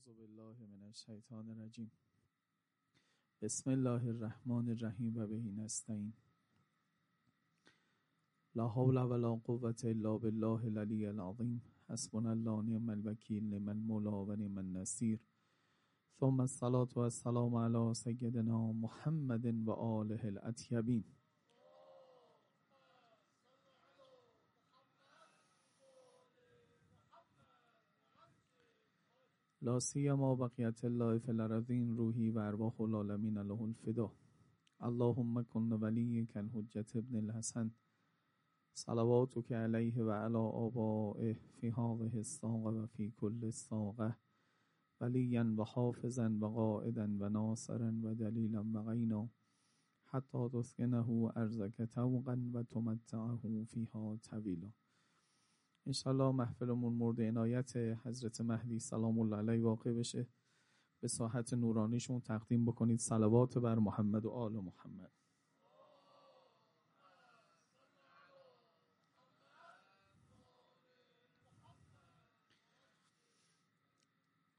اعوذ بالله من الشیطان الرجیم. بسم الله الرحمن الرحیم و بهی نستعین. لا حول ولا قوة الا بالله العلی العظیم. حسبنا الله نعم الوکیل نعم المولا و نعم ثم الصلاة والسلام على سیدنا محمد و آله الاطیبین. لا سیما بقیت الله فی الارضین روحی و ارواح العالمین له الفدا. اللهم کن ولیک الحجت ابن الحسن. صلواتک علیه و علی آبائه فی هذه الساقه و فی کل الساقه ولیا و حافظا و قائدا و ناصرا و دلیلا و غینا. حتی تسکنه ارزک توقا و تمتعه فیها طویلا. انشالله محفلمون مورد عنایت حضرت مهدی سلام الله علیه واقع بشه. به ساحت نورانیشون تقدیم بکنید. صلوات بر محمد و آل محمد.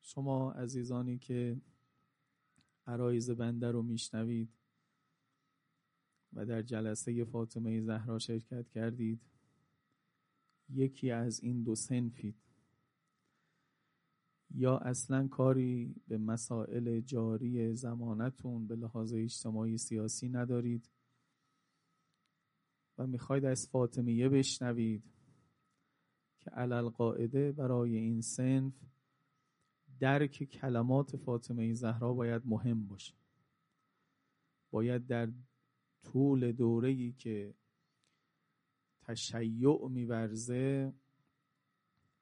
شما عزیزانی که عرایز بنده رو میشنوید و در جلسه فاطمه زهرا شرکت کردید یکی از این دو سنفید یا اصلا کاری به مسائل جاری زمانتون به لحاظ اجتماعی سیاسی ندارید و می‌خواید از فاطمیه بشنوید که علل قاعده برای این سنف درک کلمات فاطمه زهرا باید مهم باشه. باید در طول دوره‌ای که تشیع میورزه.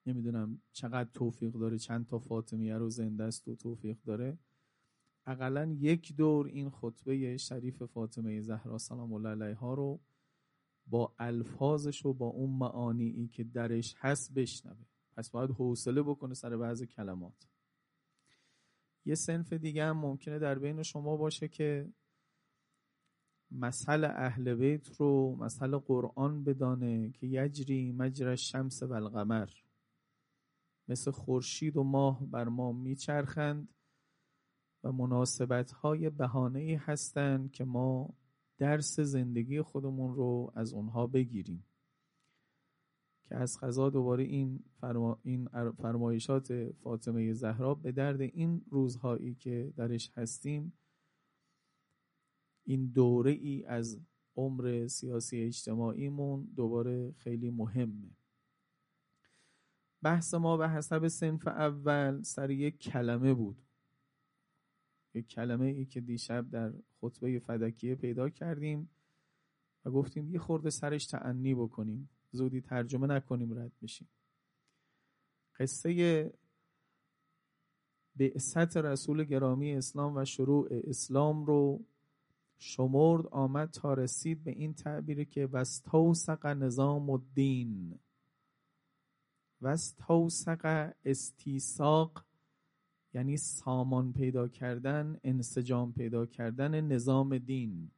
نمی‌دونم چقدر توفیق داره چند تا فاطمیه رو زنده است و توفیق داره. اقلا یک دور این خطبه شریف فاطمه زهرا سلام الله علیها رو با الفاظش و با اون معانی که درش هست بشنوه. پس باید حوصله بکنه سر بعض کلمات. یه سنف دیگه هم ممکنه در بین شما باشه که مسئله اهل بیت رو مسئله قرآن بدانه که یجری مجر شمس و القمر مثل خورشید و ماه بر ما میچرخند و مناسبت های بهانه هستند که ما درس زندگی خودمون رو از اونها بگیریم. که از قضا دوباره این, فرما این فرمایشات فاطمه زهرا به درد این روزهایی که درش هستیم این دوره ای از عمر سیاسی اجتماعیمون دوباره خیلی مهمه. بحث ما به حسب سنف اول سر یک کلمه بود. یک کلمه ای که دیشب در خطبه فدکیه پیدا کردیم و گفتیم یه خورده سرش تعنی بکنیم. زودی ترجمه نکنیم رد بشیم. قصه بعثت رسول گرامی اسلام و شروع اسلام رو شمرد آمد تا رسید به این تعبیر که وستوسق نظام الدین وستوسق استیساق یعنی سامان پیدا کردن انسجام پیدا کردن نظام دین.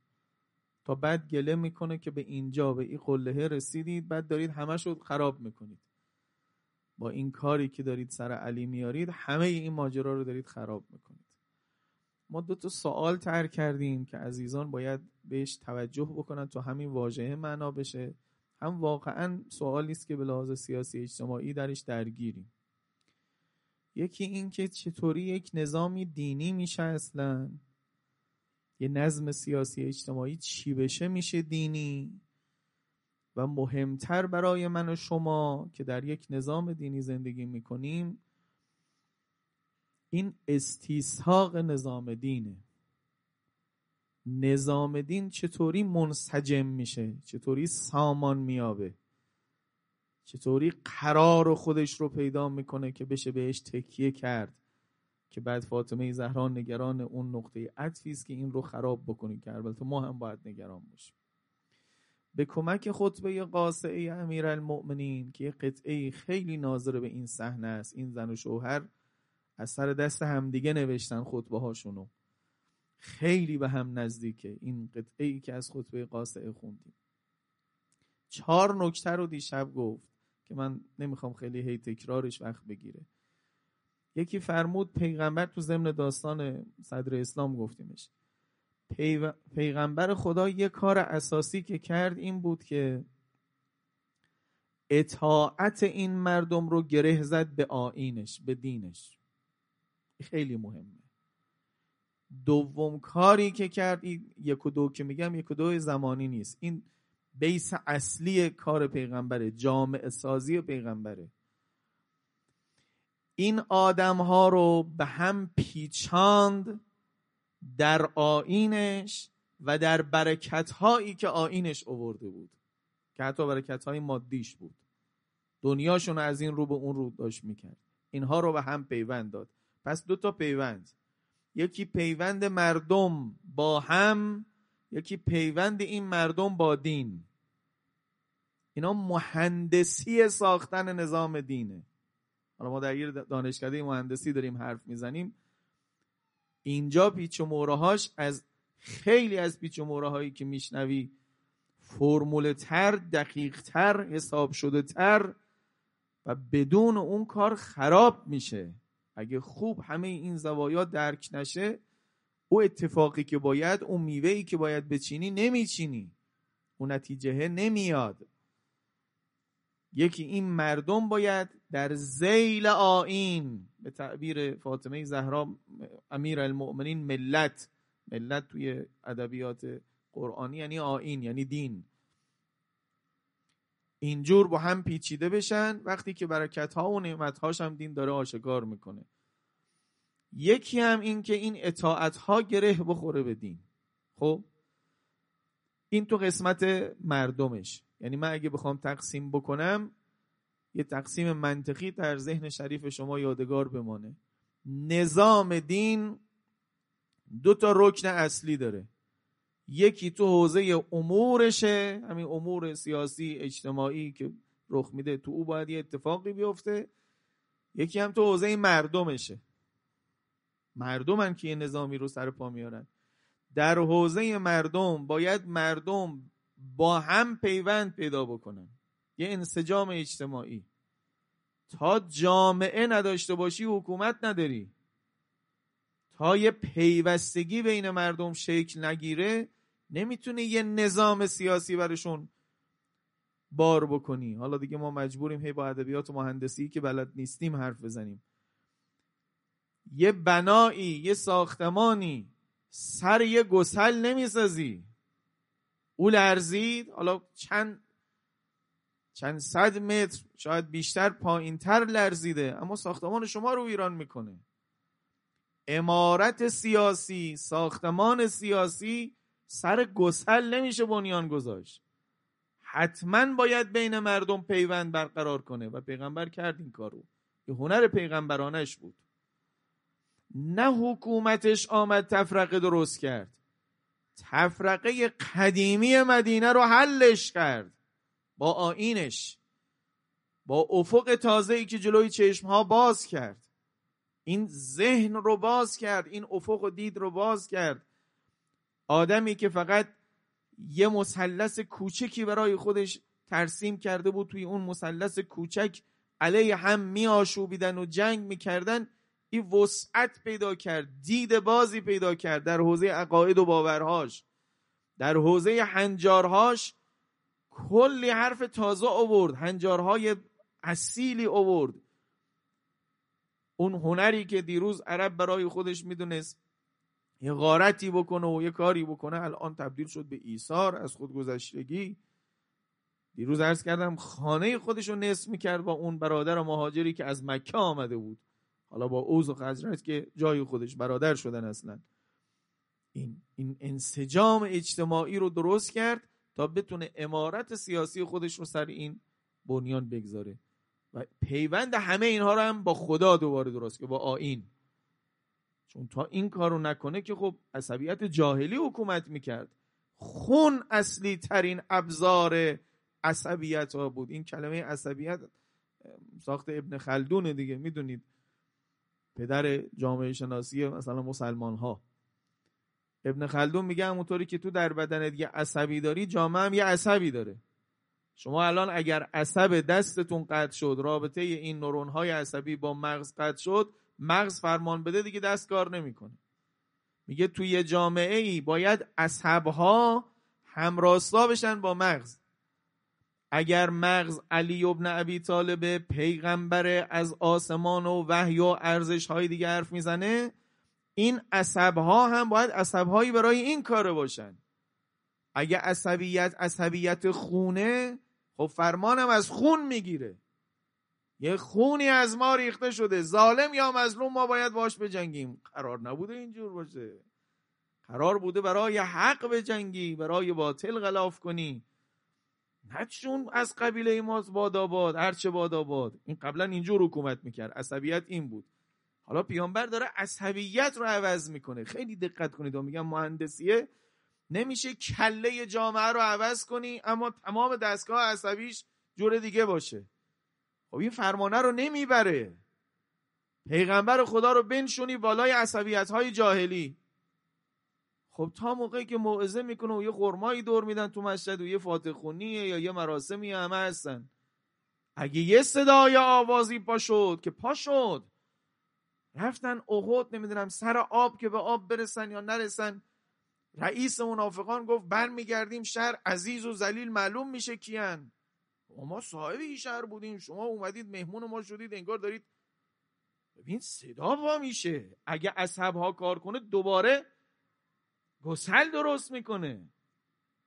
تا بعد گله می‌کنه که به اینجا به این قلهه رسیدید بعد دارید همه شد خراب می‌کنید. با این کاری که دارید سر علی میارید همه این ماجرا رو دارید خراب می‌کنید. ما دو تا سوال تر کردیم که عزیزان باید بهش توجه بکنن تا همین واژه معنا بشه. هم واقعا سوالی است که به لحاظ سیاسی اجتماعی درش درگیریم. یکی این که چطوری یک نظامی دینی میشه اصلا؟ یه نظم سیاسی اجتماعی چی بشه میشه دینی؟ و مهمتر برای من و شما که در یک نظام دینی زندگی می‌کنیم این استیساق نظام دینه نظام دین چطوری منسجم میشه؟ چطوری سامان میابه؟ چطوری قرار خودش رو پیدا می‌کنه که بشه بهش تکیه کرد؟ که بعد فاطمه زهرا نگران اون نقطه عطفی است که این رو خراب بکنی که البته ما هم باید نگران باشیم. به کمک خطبه قاسعه امیرالمؤمنین که یه قطعه خیلی ناظر به این صحنه است این زن و شوهر از سر دست همدیگه نوشتن خطبه هاشونو خیلی به هم نزدیکه این قطعه ای که از خطبه قاسعه خوندیم. چهار نکته رو دیشب گفت که من نمی‌خوام خیلی هی تکرارش وقت بگیره. یکی فرمود پیغمبر تو ضمن داستان صدر اسلام گفتیمش. پیغمبر خدا یه کار اساسی که کرد این بود که اطاعت این مردم رو گره زد به آینش به دینش. خیلی مهمه. دوم کاری که کرد یک و دو که میگم یک و دو زمانی نیست. این بیس اصلی کار پیغمبره جامعه سازی پیغمبره. این آدم ها رو به هم پیچاند در آینش و در برکت هایی که آینش اوورده بود. که حتی برکت های مادیش بود. دنیاشون از این رو به اون رو داشت می‌کرد. اینها رو به هم پیوند داد. پس دو تا پیوند. یکی پیوند مردم با هم یکی پیوند این مردم با دین. اینا مهندسی ساختن نظام دینه. حالا ما در یه دانشکده مهندسی داریم حرف می‌زنیم. اینجا پیچ و مورهاش از خیلی از پیچ و هایی که میشنوی فرموله تر دقیق تر حساب شده تر و بدون اون کار خراب میشه. اگه خوب همه این زوایا درک نشه او اتفاقی که باید اون میوهی که باید بچینی نمیچینی. اون نتیجه نمیاد. یکی این مردم باید در زیل آین به تعبیر فاطمه زهرا امیر المؤمنین ملت. ملت توی ادبیات قرآنی یعنی آین یعنی دین. اینجور با هم پیچیده بشن وقتی که برکت ها و نعمت هاش هم دین داره آشکار می‌کنه. یکی هم این که این اطاعت ها گره بخوره به دین. خب؟ این تو قسمت مردمش. یعنی من اگه بخوام تقسیم بکنم یه تقسیم منطقی در ذهن شریف شما یادگار بمانه. نظام دین دو تا رکن اصلی داره. یکی تو حوزه امورشه همین امور سیاسی اجتماعی که رخ میده تو او باید یه اتفاقی بیفته. یکی هم تو حوزه مردمشه. مردمن که یه نظامی رو سر پا میارن. در حوزه مردم باید مردم با هم پیوند پیدا بکنن. یه انسجام اجتماعی. تا جامعه نداشته باشی حکومت نداری. تا یه پیوستگی بین مردم شکل نگیره نمی‌تونه یه نظام سیاسی برشون بار بکنی. حالا دیگه ما مجبوریم هی با ادبیات و مهندسی که بلد نیستیم حرف بزنیم. یه بنایی یه ساختمانی سر یه گسل نمی‌سازی. او لرزید حالا چند چند صد متر شاید بیشتر پایین تر لرزیده اما ساختمان شما رو ایران می‌کنه. امارت سیاسی ساختمان سیاسی سر گسل نمیشه بنیان گذاشت. حتما باید بین مردم پیوند برقرار کنه و پیغمبر کرد این کارو. یه هنر پیغمبرانش بود. نه حکومتش آمد تفرقه درست کرد. تفرقه قدیمی مدینه رو حلش کرد. با آینش. با افق تازه ای که جلوی چشم ها باز کرد. این ذهن رو باز کرد. این افق و دید رو باز کرد. آدمی که فقط یه مثلث کوچکی برای خودش ترسیم کرده بود توی اون مثلث کوچک علیه هم می آشوبیدن و جنگ می‌کردن این وسعت پیدا کرد دید بازی پیدا کرد در حوزه عقاید و باورهاش. در حوزه هنجارهاش کلی حرف تازه آورد هنجارهای اصیلی آورد. اون هنری که دیروز عرب برای خودش می‌دونست یه غارتی بکنه و یه کاری بکنه. الان تبدیل شد به ایثار از خودگذشتگی. دیروز عرض کردم خانه خودش رو نصف می‌کرد با اون برادر و مهاجری که از مکه آمده بود. حالا با اوز و خزرت که جای خودش برادر شدن اصلا. این, این انسجام اجتماعی رو درست کرد تا بتونه امارت سیاسی خودش رو سر این بنیان بگذاره. و پیوند همه اینها رو هم با خدا دوباره درست که با آین چون تا این کارو نکنه که خب عصبیت جاهلی حکومت می‌کرد. خون اصلی ترین ابزار عصبیت ها بود. این کلمه عصبیت ساخت ابن خلدون دیگه می‌دونید. پدر جامعه شناسی مثلا مسلمان ها ابن خلدون میگه همونطوری که تو در بدنت یه عصبی داری جامعه هم یه عصبی داره. شما الان اگر عصب دستتون قطع شد رابطه این نورون های عصبی با مغز قطع شد مغز فرمان بده دیگه دست کار نمی‌کنه. میگه توی جامعه ای باید اصحابها همراستا بشن با مغز. اگر مغز علی ابن ابی طالب پیغمبر از آسمان و وحی و ارزش های دیگه حرف می‌زنه این عصبها هم باید عصبهایی برای این کار باشن. اگه عصبیت عصبیت خونه خب فرمانم از خون می‌گیره. یه خونی از ما ریخته شده. ظالم یا مظلوم ما باید باش بجنگیم. قرار نبوده اینجور باشه. قرار بوده برای حق بجنگی برای باطل غلاف کنی. نه چون از قبیله ماست باد هرچه باد این قبلا اینجور حکومت می‌کرد. عصبیت این بود. حالا پیامبر داره عصبیت رو عوض می‌کنه. خیلی دقت کنید. و میگم مهندسیه. نمیشه کله جامعه رو عوض کنی اما تمام دستگاه عصبیش جور دیگه باشه. خب این فرمانه رو نمی‌بره. پیغمبر خدا رو بنشونی بالای عصبیت های جاهلی. خب تا موقعی که موعظه می‌کنه و یه خرمایی دور میدن تو مسجد و یه فاتح خونیه یا یه مراسمی همه هستن. اگه یه صدای آوازی پا شد که پا شد. رفتن احد نمی‌دونم سر آب که به آب برسن یا نرسن. رئیس منافقان گفت برمیگردیم شهر عزیز و ذلیل معلوم میشه کیان. ما صاحب این شهر بودیم. شما اومدید مهمون ما شدید انگار دارید ببین صدا وا میشه. اگه اصحاب ها کار کنه دوباره گسل درست می‌کنه.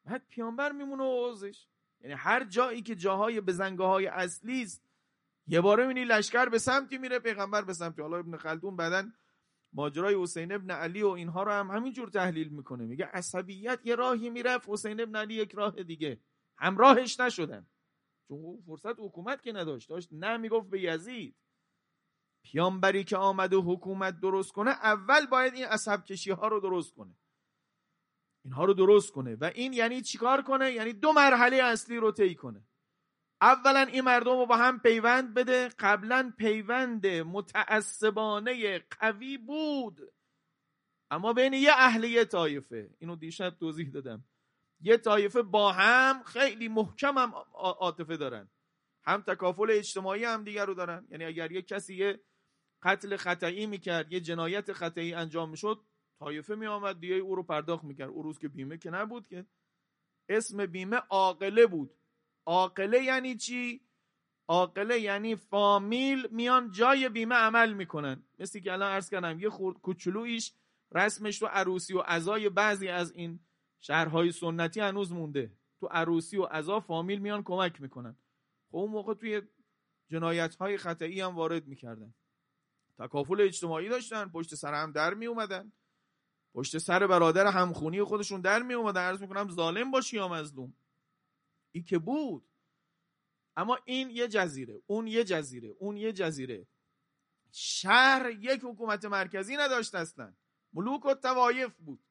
بعد پیانبر میمونه و عوضش. یعنی هر جایی که جاهای بزنگاه های اصلی است یه باره می‌بینی لشکر به سمتی میره پیغمبر به سمتی. حالا ابن خلدون بعدن ماجرای حسین ابن علی و اینها رو هم همینجور تحلیل می‌کنه. میگه عصبیت یه راهی می‌رفت حسین ابن علی یک راه دیگه. همراهش نشدن. چون فرصت حکومت که نداشت داشت نه می‌گفت به یزید. پیامبری که آمد و حکومت درست کنه اول باید این عصب کشی ها رو درست کنه. اینها رو درست کنه. و این یعنی چیکار کنه؟ یعنی دو مرحله اصلی رو طی کنه. اولا این مردم رو با هم پیوند بده. قبلا پیوند متعصبانه قوی بود. اما بین یه اهل یه طایفه. اینو دیشب توضیح دادم. یه طایفه با هم خیلی محکم هم عاطفه دارن. هم تکافل اجتماعی هم دیگر رو دارن. یعنی اگر یه کسی یه قتل خطایی می‌کرد یه جنایت خطایی انجام می‌شد طایفه میآمد دیگه او رو پرداخت می‌کرد. او روز که بیمه که نبود که. اسم بیمه عاقله بود. عاقله یعنی چی؟ عاقله یعنی فامیل میان جای بیمه عمل می‌کنن. مثل که الان عرض کردم یه خورد کوچولویش رسمش تو عروسی و عزای بعضی از این شهرهای سنتی هنوز مونده. تو عروسی و عزا فامیل میان کمک می‌کنن. خب اون موقع توی جنایت های خطایی هم وارد می‌کردن. تکافل اجتماعی داشتن پشت سر هم در می اومدن پشت سر برادر همخونی خودشون در می اومدن عرض می‌کنم ظالم باشی یا مظلوم. ای که بود. اما این یه جزیره اون یه جزیره اون یه جزیره. شهر یک حکومت مرکزی نداشت هستن ملوک و توایف بود.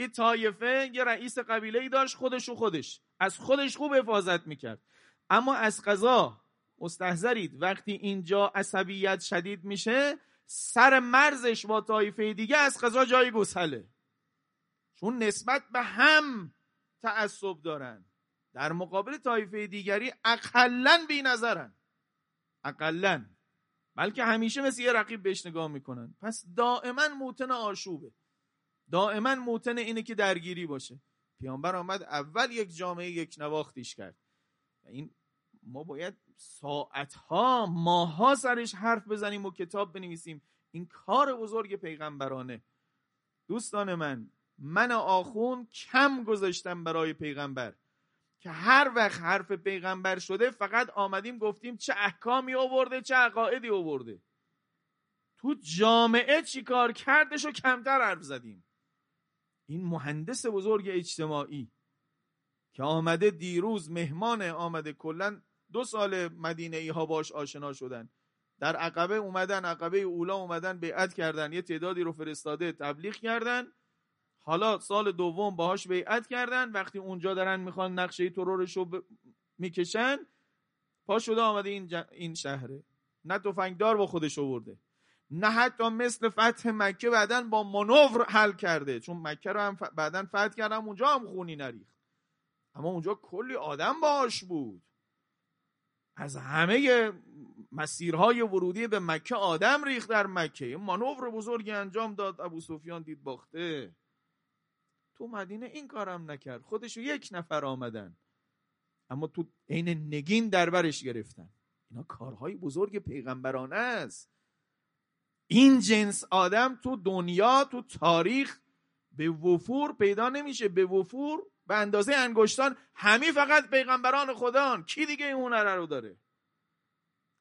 این طایفه یه رئیس قبیله ای داشت خودش و خودش. از خودش خوب حفاظت می‌کرد. اما از قضا مستحضرید. وقتی اینجا عصبیت شدید میشه سر مرزش با طایفه دیگه از قضا جای گسله. چون نسبت به هم تعصب دارن. در مقابل طایفه دیگری اقلا بی نظرن. اقلا بلکه همیشه مثل یه رقیب بهش نگاه می‌کنن. پس دائما موتن آشوبه. دائما موتن اینه که درگیری باشه. پیامبر آمد اول یک جامعه یک نواختیش کرد. این ما باید ساعتها ماها سرش حرف بزنیم و کتاب بنویسیم. این کار بزرگ پیغمبرانه. دوستان من من آخون کم گذاشتم برای پیغمبر. که هر وقت حرف پیغمبر شده فقط آمدیم گفتیم چه احکامی آورده چه عقایدی آورده. تو جامعه چی کار کردش و کمتر حرف زدیم؟ این مهندس بزرگ اجتماعی که آمده دیروز مهمان آمده کلا دو سال مدینه ای ها باش آشنا شدن. در عقبه اومدن عقبه اولا اومدن بیعت کردن یه تعدادی رو فرستاده تبلیغ کردن. حالا سال دوم باهاش بیعت کردن. وقتی اونجا دارن می‌خوان نقشه ترورش رو ب... می‌کشن پا شده آمده این, ج... این شهره. نه تفنگدار با خودش آورده. نه حتی مثل فتح مکه بعدا با منور حل کرده. چون مکه رو هم ف... بعدا فتح کردم اونجا هم خونی نریخت. اما اونجا کلی آدم باش بود. از همه مسیرهای ورودی به مکه آدم ریخت در مکه. مانور بزرگی انجام داد ابو سفیان دید باخته. تو مدینه این کارم نکرد. خودشو یک نفر آمدن. اما تو عین نگین دربرش گرفتن. اینا کارهای بزرگ پیغمبرانه است. این جنس آدم تو دنیا تو تاریخ به وفور پیدا نمیشه. به وفور به اندازه انگشتان همی فقط پیغمبران خدان کی دیگه این هنر رو داره؟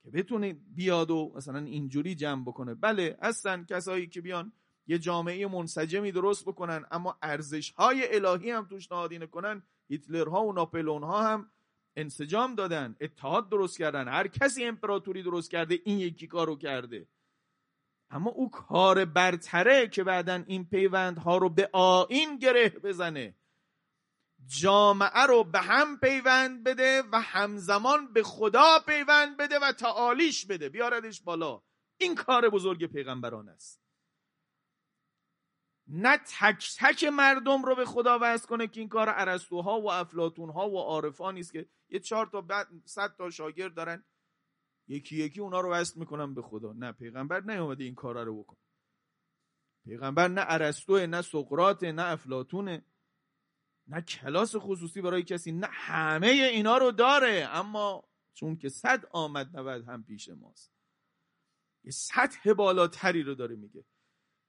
که بتونه بیاد و مثلا اینجوری جمع بکنه. بله هستن کسایی که بیان یه جامعه منسجمی درست بکنن اما ارزش های الهی هم توش نهادینه کنن. هیتلرها و ناپلون ها هم انسجام دادن اتحاد درست کردن. هر کسی امپراتوری درست کرده این یکی کارو کرده. اما او کار برتره که بعدا این پیوندها رو به آین گره بزنه. جامعه رو به هم پیوند بده و همزمان به خدا پیوند بده و تعالیش بده. بیاردش بالا. این کار بزرگ پیغمبران است. نه تک تک مردم رو به خدا وصل کنه که این کار ارسطوها و افلاتونها و عارفانی است که یه چهار تا صد تا شاگرد دارن. یکی یکی اونا رو وصل می‌کنن به خدا. نه پیغمبر نیومده این کارا رو بکنه. پیغمبر نه ارسطو نه سقراط نه افلاتونه نه کلاس خصوصی برای کسی نه همه اینا رو داره. اما چون که صد آمد نود هم پیش ماست. یه سطح بالاتری رو داره میگه.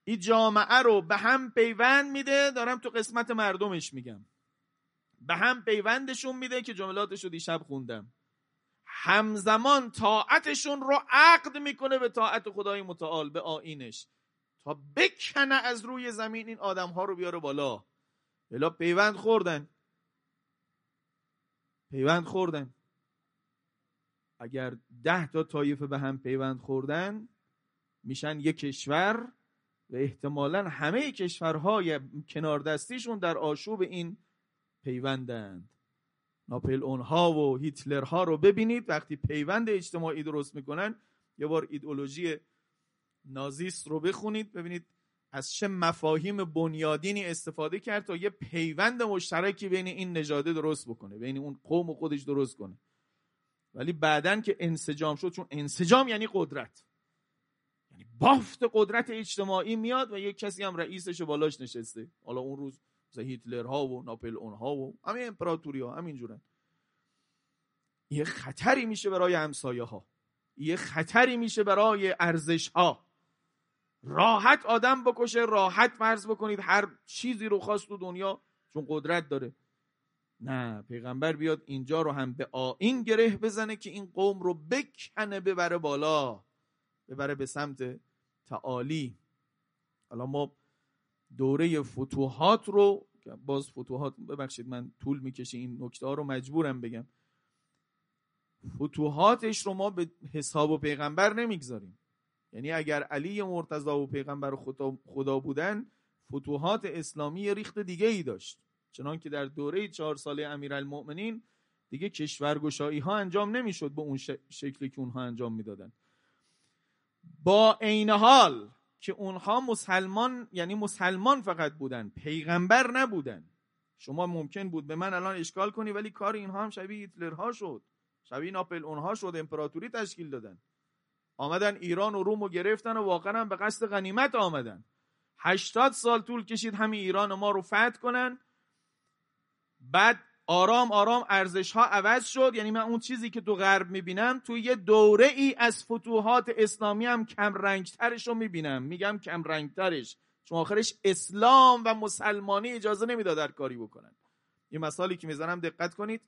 این جامعه رو به هم پیوند میده دارم تو قسمت مردمش میگم. به هم پیوندشون میده که جملاتش رو دیشب خوندم. همزمان طاعتشون رو عقد می‌کنه به طاعت خدای متعال به آینش. تا بکنه از روی زمین این آدم ها رو بیاره بالا. الا پیوند خوردن. پیوند خوردن. اگر ده تا طایفه به هم پیوند خوردن میشن یک کشور و احتمالا همه کشورهای کنار دستیشون در آشوب این پیوندند. ناپل اونها و هیتلرها رو ببینید. وقتی پیوند اجتماعی درست می‌کنن یه بار ایدئولوژی نازیست رو بخونید ببینید از چه مفاهیم بنیادینی استفاده کرد تا یه پیوند مشترکی بین این نژاده درست بکنه بین اون قوم و خودش درست کنه. ولی بعدا که انسجام شد چون انسجام یعنی قدرت. یعنی بافت قدرت اجتماعی میاد و یک کسی هم رئیسش بالاش نشسته. حالا اون روز مثل هیتلر ها و ناپل اون ها و همین امپراتوری ها همین جورن یه خطری میشه برای همسایه ها یه خطری میشه برای ارزش ها راحت آدم بکشه راحت فرض بکنید. هر چیزی رو خواست تو دنیا چون قدرت داره. نه پیغمبر بیاد اینجا رو هم به آین گره بزنه که این قوم رو بکنه ببره بالا. ببره به سمت تعالی. حالا ما دوره فتوحات رو باز فتوحات ببخشید من طول می‌کشه این نکته ها رو مجبورم بگم. فتوحاتش رو ما به حساب و پیغمبر نمی‌گذاریم. یعنی اگر علی مرتضا و پیغمبر خدا, بودن فتوحات اسلامی ریخت دیگه ای داشت. چنان که در دوره چهار ساله امیرالمؤمنین دیگه کشورگشایی ها انجام نمی‌شد به اون شکلی که اونها انجام می‌دادن. با عین حال که اونها مسلمان یعنی مسلمان فقط بودن پیغمبر نبودن. شما ممکن بود به من الان اشکال کنی ولی کار اینها هم شبیه هیتلرها شد. شبیه ناپل اونها شد امپراتوری تشکیل دادن. آمدن ایران و روم رو گرفتن و واقعا هم به قصد غنیمت آمدن. هشتاد سال طول کشید همین ایران ما رو فتح کنن. بعد آرام آرام ارزش ها عوض شد. یعنی من اون چیزی که تو غرب می‌بینم تو یه دوره ای از فتوحات اسلامی هم کم رنگترش رو می‌بینم. میگم کم رنگترش چون آخرش اسلام و مسلمانی اجازه نمی‌داد در کاری بکنن. یه مثالی که می‌زنم دقت کنید.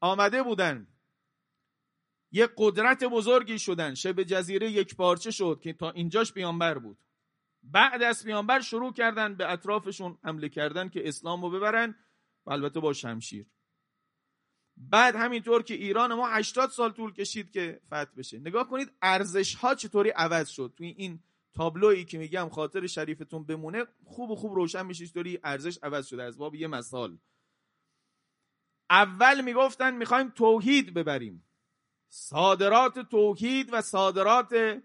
آمده بودن. یه قدرت بزرگی شدن. شبه جزیره یک پارچه شد که تا اینجاش پیامبر بود. بعد از پیامبر شروع کردن به اطرافشون حمله کردن که اسلام رو ببرن. البته با شمشیر. بعد همینطور که ایران ما 80 سال طول کشید که فتح بشه. نگاه کنید ارزش ها چطوری عوض شد. توی این تابلویی که میگم خاطر شریفتون بمونه خوب و خوب روشن میشه چطوری ارزش عوض شده. از باب یه مثال. اول می‌گفتن می‌خوایم توحید ببریم. صادرات توحید و صادرات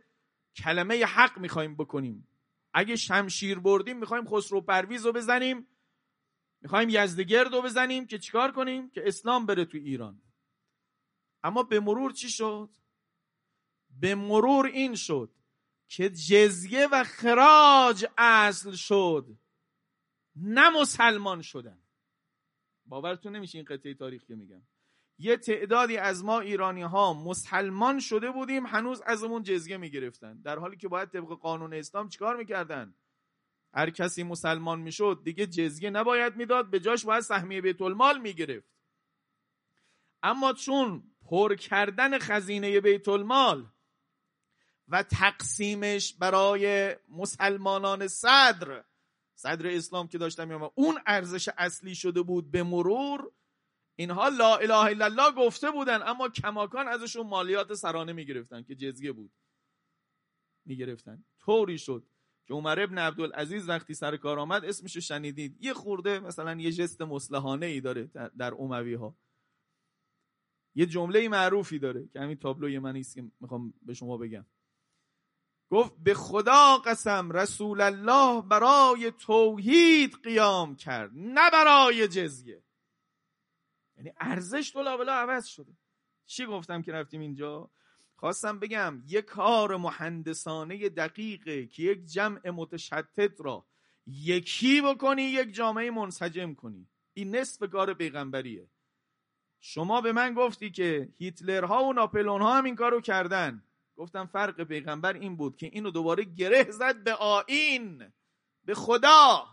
کلمه حق می‌خوایم بکنیم. اگه شمشیر بردیم می‌خوایم خسرو پرویز رو بزنیم. می‌خوایم یزدگرد رو بزنیم که چیکار کنیم؟ که اسلام بره تو ایران. اما به مرور چی شد؟ به مرور این شد که جزیه و خراج اصل شد. نه مسلمان شدن. باورتون نمیشه این قطعه تاریخ که میگم. یه تعدادی از ما ایرانی ها مسلمان شده بودیم هنوز ازمون جزیه می‌گرفتن. در حالی که باید طبق قانون اسلام چیکار می‌کردن؟ هر کسی مسلمان می‌شد دیگه جزیه نباید می‌داد به جاش باید سهمیه بیت المال می‌گرفت. اما چون پر کردن خزینه بیت المال و تقسیمش برای مسلمانان صدر صدر اسلام که داشتم اون ارزش اصلی شده بود به مرور اینها لا اله الا الله گفته بودن اما کماکان ازشون مالیات سرانه می‌گرفتن که جزیه بود. می‌گرفتن. طوری شد. که عمر ابن عبدالعزیز وقتی سر کار آمد اسمشو شنیدید. یه خورده مثلا یه جست مسلحانه ای داره در اموی ها یه جمله معروفی داره که همین تابلوی من است که می‌خوام به شما بگم. گفت به خدا قسم رسول الله برای توحید قیام کرد نه برای جزیه. یعنی ارزش تو بلا عوض شده. چی گفتم که رفتیم اینجا؟ خواستم بگم یک کار مهندسانه دقیقه که یک جمع متشتت را یکی بکنی یک جامعه منسجم کنی. این نصف کار پیغمبریه. شما به من گفتی که هیتلرها و ناپلون ها هم این کارو کردن. گفتم فرق پیغمبر این بود که اینو دوباره گره زد به آین به خدا.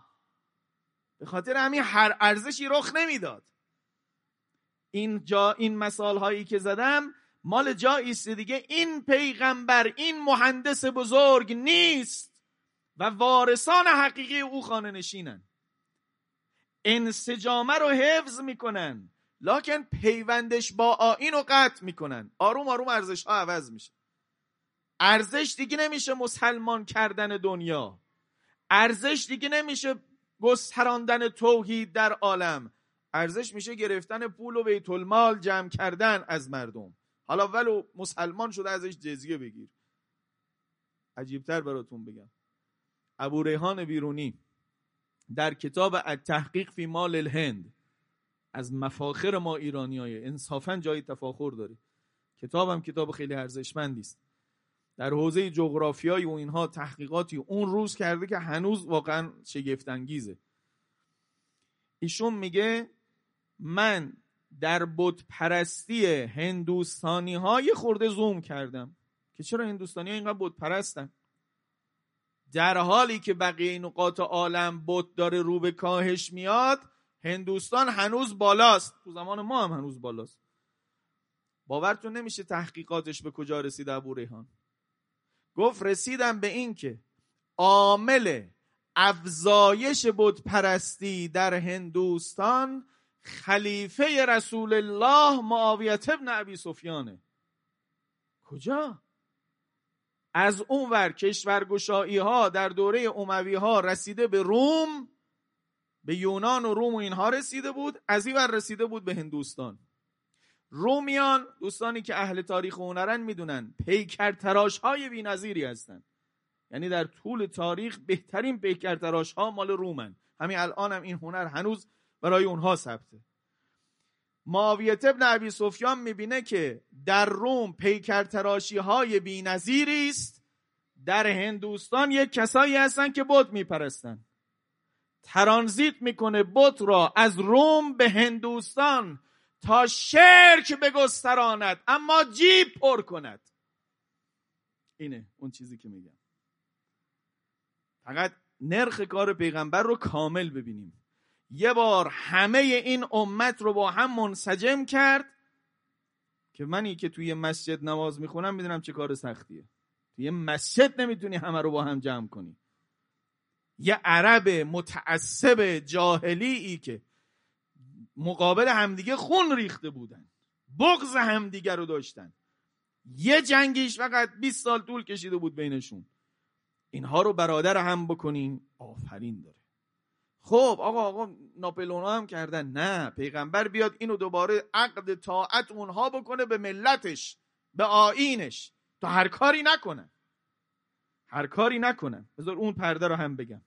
به خاطر همین هر ارزشی رخ نمی‌داد. این جا این مثال هایی که زدم مال جایی است دیگه. این پیغمبر این مهندس بزرگ نیست. و وارثان حقیقی او خانه نشینن. انسجامه رو حفظ می‌کنن. لکن پیوندش با آین رو قطع می‌کنن. آروم آروم ارزش ها عوض میشه. ارزش دیگه نمیشه مسلمان کردن دنیا. ارزش دیگه نمیشه گستراندن توحید در عالم. ارزش میشه گرفتن پول و بیت المال جمع کردن از مردم. حالا ولو مسلمان شده ازش جزیه بگیر. عجیبتر براتون بگم. ابو ریحان بیرونی در کتاب التحقیق فی مال الهند از مفاخر ما ایرانی های انصافا جای تفاخر داره. کتابم کتاب خیلی ارزشمندی است. در حوزه جغرافیایی و اینها تحقیقاتی اون روز کرده که هنوز واقعا شگفت انگیزه ایشون میگه من در بت پرستی هندوستانی های خورده زوم کردم. که چرا هندوستانی ها اینقدر بت پرستن در حالی که بقیه نقاط عالم بت داره رو به کاهش میاد هندوستان هنوز بالاست. تو زمان ما هم هنوز بالاست. باورتون نمیشه تحقیقاتش به کجا رسید ابو ریحان؟ گفت رسیدم به این که عامل افزایش بود پرستی در هندوستان خلیفه رسول الله معاویت ابن ابی سفیانه. کجا؟ از اون ور کشورگشایی ها در دوره اموی ها رسیده به روم به یونان و روم و اینها رسیده بود از این ور رسیده بود به هندوستان. رومیان دوستانی که اهل تاریخ و هنرن می‌دونن پیکر تراش های بی نظیری هستن. یعنی در طول تاریخ بهترین پیکر تراش ها مال رومن. همین الان هم این هنر هنوز برای اونها ثبته. معاویت ابن عبی سفیان می‌بینه که در روم پیکر تراشی های بی است. در هندوستان یک کسایی هستن که بت میپرستن. ترانزیت می‌کنه بت را از روم به هندوستان تا شرک بگستراند اما جیب پر کند. اینه اون چیزی که میگم. فقط نرخ کار پیغمبر رو کامل ببینیم. یه بار همه این امت رو با هم منسجم کرد که منی که توی مسجد نماز می‌خونم می‌دونم چه کار سختیه. توی مسجد نمی‌تونی همه رو با هم جمع کنی. یه عرب متعصب جاهلی ای که مقابل همدیگه خون ریخته بودن. بغض همدیگه رو داشتن. یه جنگیش فقط 20 سال طول کشیده بود بینشون. اینها رو برادر هم بکنیم آفرین داره. خب آقا آقا ناپلونا هم کردن. نه پیغمبر بیاد اینو دوباره عقد طاعت اونها بکنه به ملتش به آینش تا هر کاری نکنن هر کاری نکنن بذار اون پرده رو هم بگم.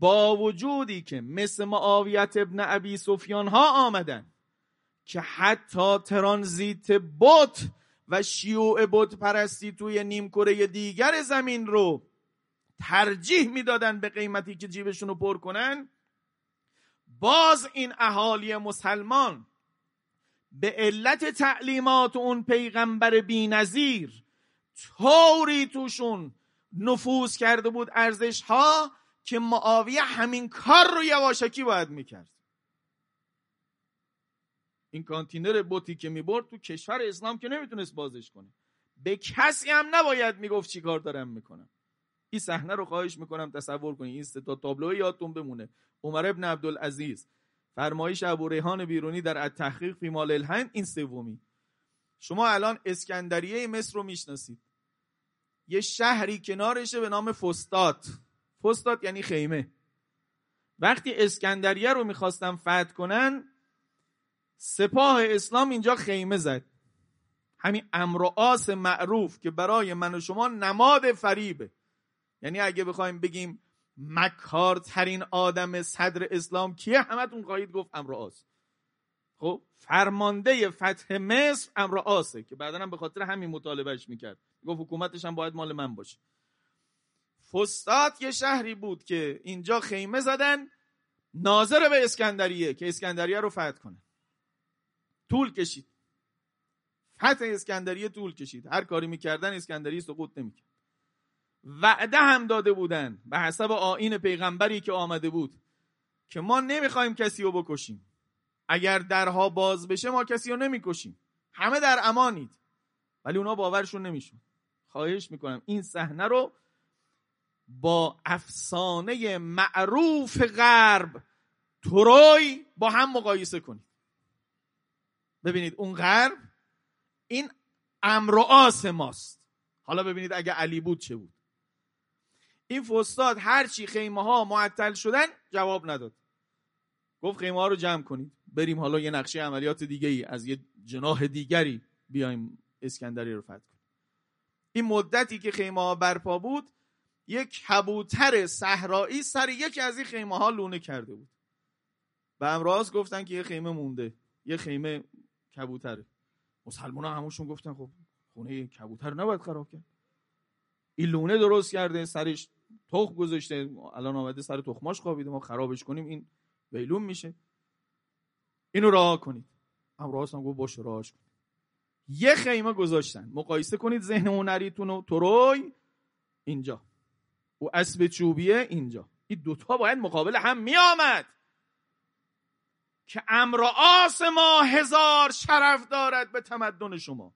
با وجودی که مثل معاویت ابن ابی سفیان ها آمدن که حتی ترانزیت بوت و شیوع بت پرستی توی نیمکره دیگر زمین رو ترجیح می‌دادن به قیمتی که جیبشون رو پر کنن. باز این اهالی مسلمان به علت تعلیمات اون پیغمبر بینظیر طوری توشون نفوذ کرده بود ارزش ها که معاویه همین کار رو یواشکی باید می‌کرد. این کانتینر بوتی که می‌برد تو کشور اسلام که نمی‌تونست بازش کنه. به کسی هم نباید می‌گفت چی کار دارم می‌کنم. این صحنه رو خواهش می‌کنم تصور کنید این سه تا تابلو یادتون بمونه. عمر ابن عبدالعزیز فرمایش ابو ریحان بیرونی در التحقیق فی مال الهند این سومی. شما الان اسکندریه مصر رو می‌شناسید. یه شهری کنارشه به نام فستات فستات یعنی خیمه. وقتی اسکندریه رو می‌خواستن فتح کنن سپاه اسلام اینجا خیمه زد. همین امر معروف که برای من و شما نماد فریبه. یعنی اگه بخوایم بگیم مکارترین آدم صدر اسلام کیه همتون خواهید گفت امر آس. خب فرمانده فتح مصر آسه که بعدا هم به خاطر همین مطالبهش می‌کرد. گفت حکومتش هم باید مال من باشه. فستاد یه شهری بود که اینجا خیمه زدن ناظر به اسکندریه که اسکندریه رو فتح کنه. طول کشید. فتح اسکندریه طول کشید. هر کاری می‌کردن اسکندریه سقوط نمی‌کرد. وعده هم داده بودن به حسب آین پیغمبری که آمده بود که ما نمی‌خوایم کسی رو بکشیم. اگر درها باز بشه ما کسی رو نمی‌کشیم. همه در امانید. ولی اونا باورشون نمیشون خواهش می‌کنم این صحنه رو با افسانه معروف غرب تروی با هم مقایسه کنید. ببینید اون غرب این امر ماست. حالا ببینید اگه علی بود چه بود. این فستاد هرچی خیمه ها معطل شدن جواب نداد. گفت خیمه ها رو جمع کنید. بریم حالا یه نقشه عملیات دیگه ای از یه جناح دیگری بیایم اسکندری رو فتح کنیم. این مدتی که خیمه ها برپا بود یک کبوتر صحرایی سر یکی از این خیمه ها لونه کرده بود. به امراض گفتن که یه خیمه مونده. یه خیمه کبوتره. مسلمان ها هموشون گفتن خب خونه کبوتر نباید خراب کرد. این لونه درست کرده سرش تخم گذاشته الان آمده سر تخماش خوابیده ما خرابش کنیم این ویلون میشه. اینو راه کنید. امراض هم گفت باشه راهش کنید یه خیمه گذاشتن. مقایسه کنید ذهن هنریتون و تروی اینجا. و اسب چوبیه اینجا. این دوتا باید مقابل هم میآمد. که امر آس ما هزار شرف دارد به تمدن شما.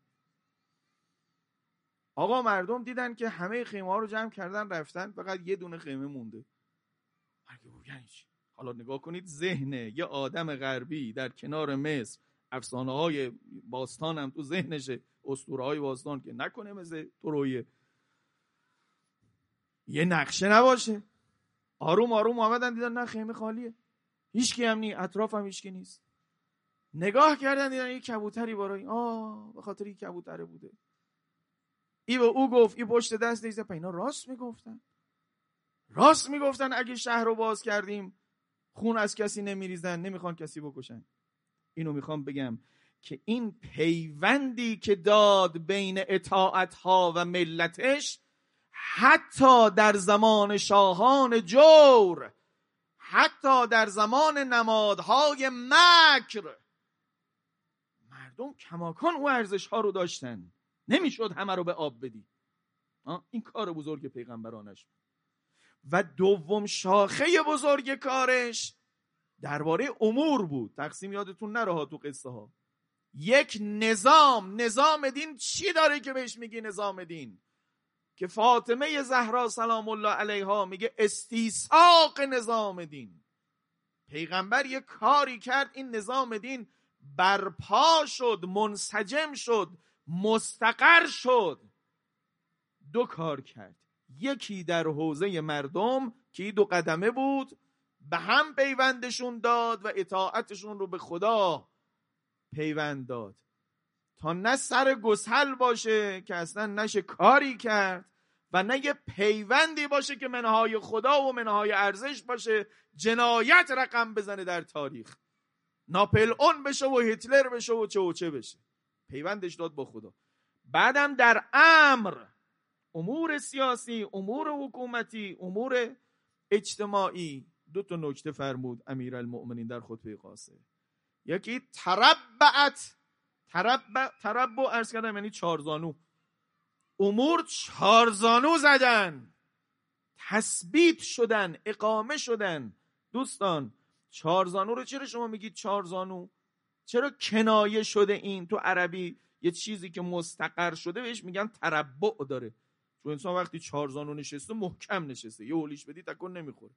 آقا مردم دیدن که همه خیمه ها رو جمع کردن رفتن فقط یه دونه خیمه مونده. یعنی حالا نگاه کنید ذهن یه آدم غربی در کنار مصر افسانه های باستان هم تو ذهنشه اسطوره های باستان که نکنه مثل ترویه. یه نقشه نباشه. آروم آروم آمدن دیدن نه خیمه خالیه. هیچکی هم نی اطراف هم هیچکی نیست. نگاه کردن دیدن یه کبوتری برای آه به خاطر این کبوتره بوده. ای به او گفت ای پشت دست دیزه اینا راست می‌گفتن. راست می‌گفتن اگه شهر رو باز کردیم خون از کسی نمیریزن نمی‌خوان کسی بکشن. اینو می‌خوام بگم که این پیوندی که داد بین اطاعت ها و ملتش حتی در زمان شاهان جور حتی در زمان نمادهای مکر مردم کماکان او ارزش ها رو داشتن. نمی‌شد همه رو به آب بدی. این کار بزرگ پیغمبرانش و دوم شاخه بزرگ کارش درباره امور بود. تقسیم یادتون نره تو قصه ها یک نظام نظام دین چی داره که بهش میگی نظام دین؟ که فاطمه زهرا سلام الله علیها میگه استیساق نظام دین. پیغمبر یه کاری کرد این نظام دین برپا شد منسجم شد. مستقر شد. دو کار کرد. یکی در حوزه مردم که دو قدمه بود به هم پیوندشون داد و اطاعتشون رو به خدا پیوند داد. تا نه سر گسل باشه که اصلا نشه کاری کرد و نه یه پیوندی باشه که منهای خدا و منهای ارزش باشه جنایت رقم بزنه در تاریخ. ناپل اون بشه و هیتلر بشه و چه و چه بشه. پیوندش داد با خدا. بعدم در امر امور سیاسی امور حکومتی امور اجتماعی دو تا نکته فرمود امیرالمؤمنین در خطبه قاسه یکی تربعت تربع تربع ارز کردم یعنی چارزانو امور چارزانو زدن تثبیت شدن اقامه شدن. دوستان چارزانو رو چرا شما میگید چارزانو چرا کنایه شده این؟ تو عربی یه چیزی که مستقر شده بهش میگن تربع داره. چون انسان وقتی چارزانو نشسته محکم نشسته. یه اولیش بدی تکن نمی‌خوره.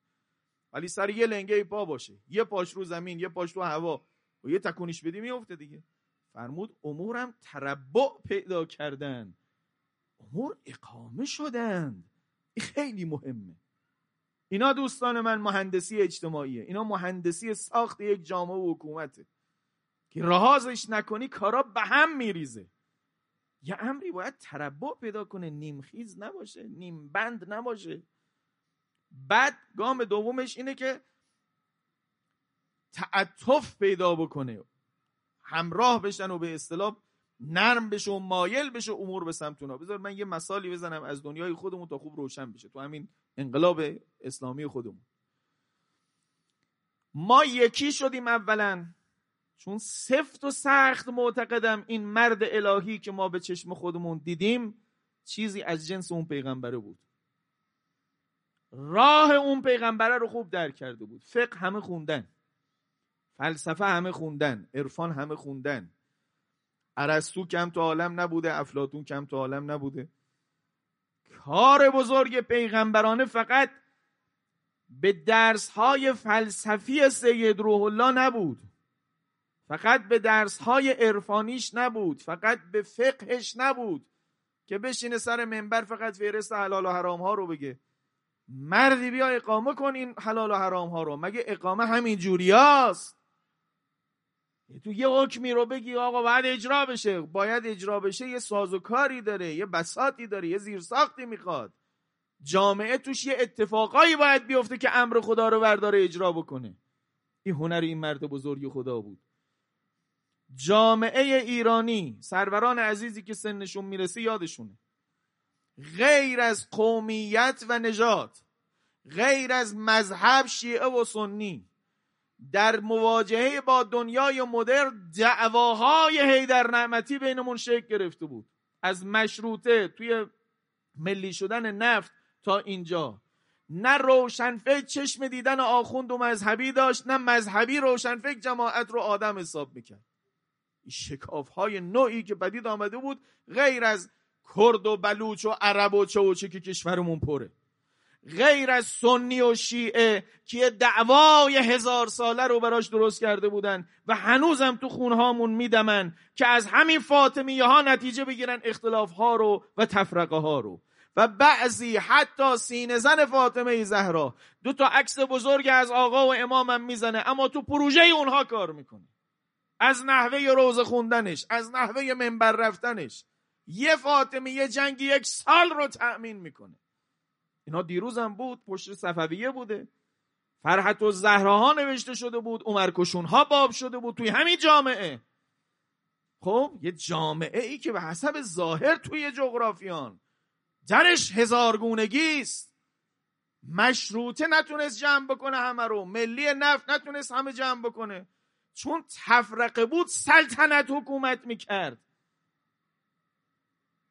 ولی سر یه لنگه پا باشه. یه پاش رو زمین یه پاش رو هوا. و یه تکونیش بدی میفته دیگه. فرمود امورم تربع پیدا کردن. امور اقامه شدند. این خیلی مهمه. اینا دوستان من مهندسی اجتماعیه. اینا مهندسی ساخت یک جامعه و حکومته. که رهازش نکنی کارا به هم میریزه. یه امری باید تربع پیدا کنه. نیمخیز نباشه نیم بند نباشه. بعد گام دومش اینه که تعطف پیدا بکنه. همراه بشن و به اصطلاح نرم بشه و مایل بشه امور به سمت اونا. بذار من یه مثالی بزنم از دنیای خودمون تا خوب روشن بشه. تو همین انقلاب اسلامی خودمون. ما یکی شدیم اولا. چون سفت و سخت معتقدم این مرد الهی که ما به چشم خودمون دیدیم چیزی از جنس اون پیغمبره بود. راه اون پیغمبره رو خوب درک کرده بود. فقه همه خوندن. فلسفه همه خوندن. عرفان همه خوندن. ارسطو کم تو عالم نبوده. افلاتون کم تو عالم نبوده. کار بزرگ پیغمبرانه فقط به درس های فلسفی سید روح الله نبود. فقط به درس های عرفانیش نبود فقط به فقهش نبود که بشینه سر منبر فقط فهرست حلال و حرام ها رو بگه. مردی بیا اقامه کن این حلال و حرام ها رو. مگه اقامه همین جوریاست؟ تو یه حکمی رو بگی آقا باید اجرا بشه. باید اجرا بشه یه سازوکاری داره یه بساطی داره یه زیرساختی می‌خواد. جامعه توش یه اتفاقایی باید بیفته که امر خدا رو برداره اجرا بکنه. این هنر این مرد بزرگ خدا بود. جامعه ایرانی سروران عزیزی که سنشون می‌رسه یادشونه. غیر از قومیت و نجات غیر از مذهب شیعه و سنی در مواجهه با دنیای مدرن دعواهای حیدر نعمتی بینمون شکل گرفته بود. از مشروطه توی ملی شدن نفت تا اینجا. نه روشنفکر چشم دیدن آخوند و مذهبی داشت نه مذهبی روشنفکر جماعت رو آدم حساب می‌کرد. شکاف های نوعی که بدید آمده بود غیر از کرد و بلوچ و عرب و چه و چه که کشورمون پره. غیر از سنی و شیعه که دعوای هزار ساله رو براش درست کرده بودن و هنوزم تو خونهامون میدمن که از همین فاطمیه ها نتیجه بگیرن اختلاف ها رو و تفرقه ها رو. و بعضی حتی سینه زن فاطمه زهرا دو تا عکس بزرگ از آقا و امامم می‌زنه اما تو پروژه اونها کار می‌کنه. از نحوه روز خوندنش از نحوه منبر رفتنش. یه فاطمه یه جنگ یک سال رو تأمین می‌کنه. اینا دیروزم بود پشت صفویه بوده. فرحت و زهراها نوشته شده بود عمرکشون ها باب شده بود توی همین جامعه. خب یه جامعه ای که به حسب ظاهر توی جغرافیان درش هزارگونگی است. مشروطه نتونست جمع بکنه همه رو ملی نفت نتونست همه جمع بکنه. چون تفرقه بود سلطنت حکومت می‌کرد.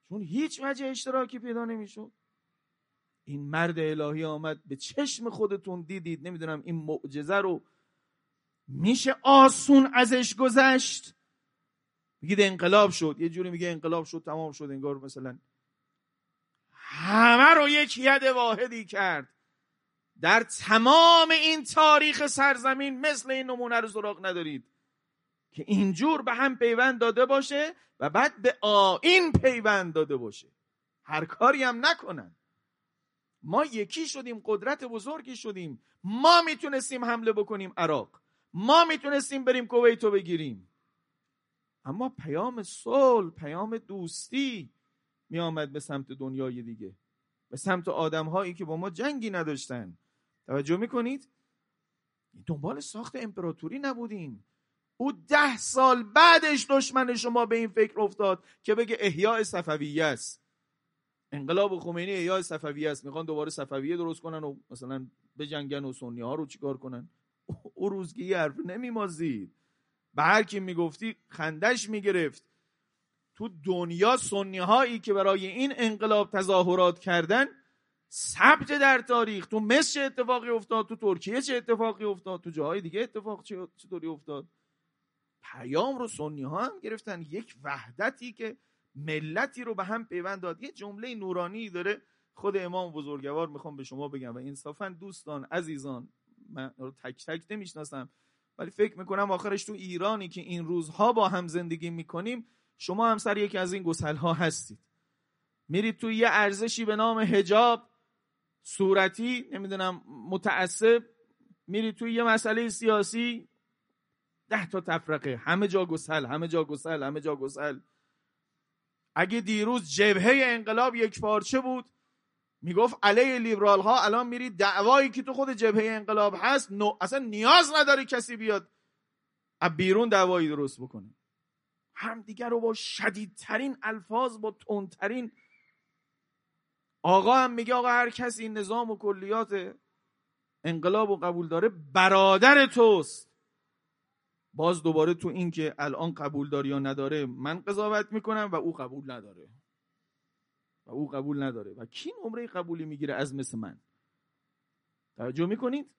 چون هیچ وجه اشتراکی پیدا نمی‌شد. این مرد الهی آمد به چشم خودتون دیدید. نمی‌دونم این معجزه رو میشه آسون ازش گذشت؟ بگید انقلاب شد. یه جوری میگه انقلاب شد تمام شد. انگار مثلا همه رو یک ید واحدی کرد. در تمام این تاریخ سرزمین مثل این نمونه رو سراغ ندارید. که اینجور به هم پیوند داده باشه و بعد به آین پیوند داده باشه. هر کاری هم نکنن. ما یکی شدیم قدرت بزرگی شدیم. ما می‌تونستیم حمله بکنیم عراق. ما می‌تونستیم بریم کویتو بگیریم. اما پیام صلح پیام دوستی میآمد به سمت دنیای دیگه. به سمت آدم هایی که با ما جنگی نداشتن. توجه می‌کنید؟ دنبال ساخت امپراتوری نبودیم او ده سال بعدش دشمن شما به این فکر افتاد که بگه احیاء صفویه است. انقلاب خمینی احیاء صفویه است. می‌خوان دوباره صفویه درست کنن و مثلا بجنگن و سنی ها رو چیکار کنن؟ او روزگی حرف نمیمازید. به هر کی می‌گفتی خندش می‌گرفت. تو دنیا سنی هایی که برای این انقلاب تظاهرات کردن ثبت در تاریخ تو مصر چه اتفاقی افتاد تو ترکیه چه اتفاقی افتاد تو جاهای دیگه اتفاق چطوری افتاد؟ پیام رو سنی ها هم گرفتن یک وحدتی که ملتی رو به هم پیوند داد. یه جمله نورانی داره خود امام بزرگوار می‌خوام به شما بگم و انصافا دوستان عزیزان من رو تک تک نمی‌شناسم ولی فکر می‌کنم آخرش تو ایرانی که این روزها با هم زندگی می‌کنیم شما هم سر یکی از این گسل ها هستید. میرید تو یه ارزشی به نام هجاب صورتی نمی‌دونم متعصب میرید توی یه مسئله سیاسی ده تا تفرقه. همه جا گسل همه جا گسل همه جا گسل. اگه دیروز جبهه انقلاب یک پارچه بود؟ می‌گفت علیه لیبرال ها الان میری دعوایی که تو خود جبهه انقلاب هست نو اصلا نیاز نداره کسی بیاد از بیرون دعوایی درست بکنه. همدیگر رو با شدیدترین الفاظ با تندترین آقا هم میگه آقا هر کسی این نظام و کلیات انقلاب و قبول داره برادر توست. باز دوباره تو این که الان قبول داری یا نداره من قضاوت می‌کنم و او قبول نداره. و او قبول نداره. و کی نمره قبولی می‌گیره از مثل من؟ توجه می‌کنید؟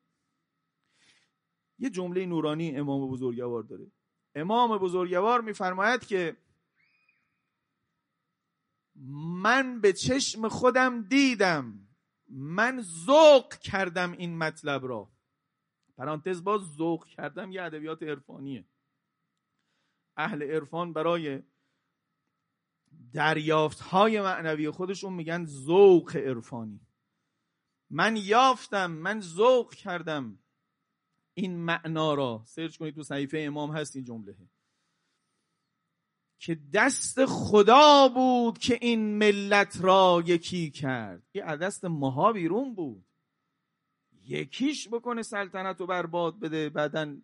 یه جمله نورانی امام بزرگوار داره. امام بزرگوار میفرماید که من به چشم خودم دیدم. من ذوق کردم این مطلب را. پرانتز باز ذوق کردم یه ادبیات عرفانیه. اهل عرفان برای دریافت های معنوی خودشون میگن ذوق عرفانی. من یافتم من ذوق کردم این معنا را. سرچ کنید تو صحیفه امام هست این جمله که دست خدا بود که این ملت را یکی کرد. یه دست ماها بیرون بود. یکیش بکنه سلطنت رو برباد بده بعدا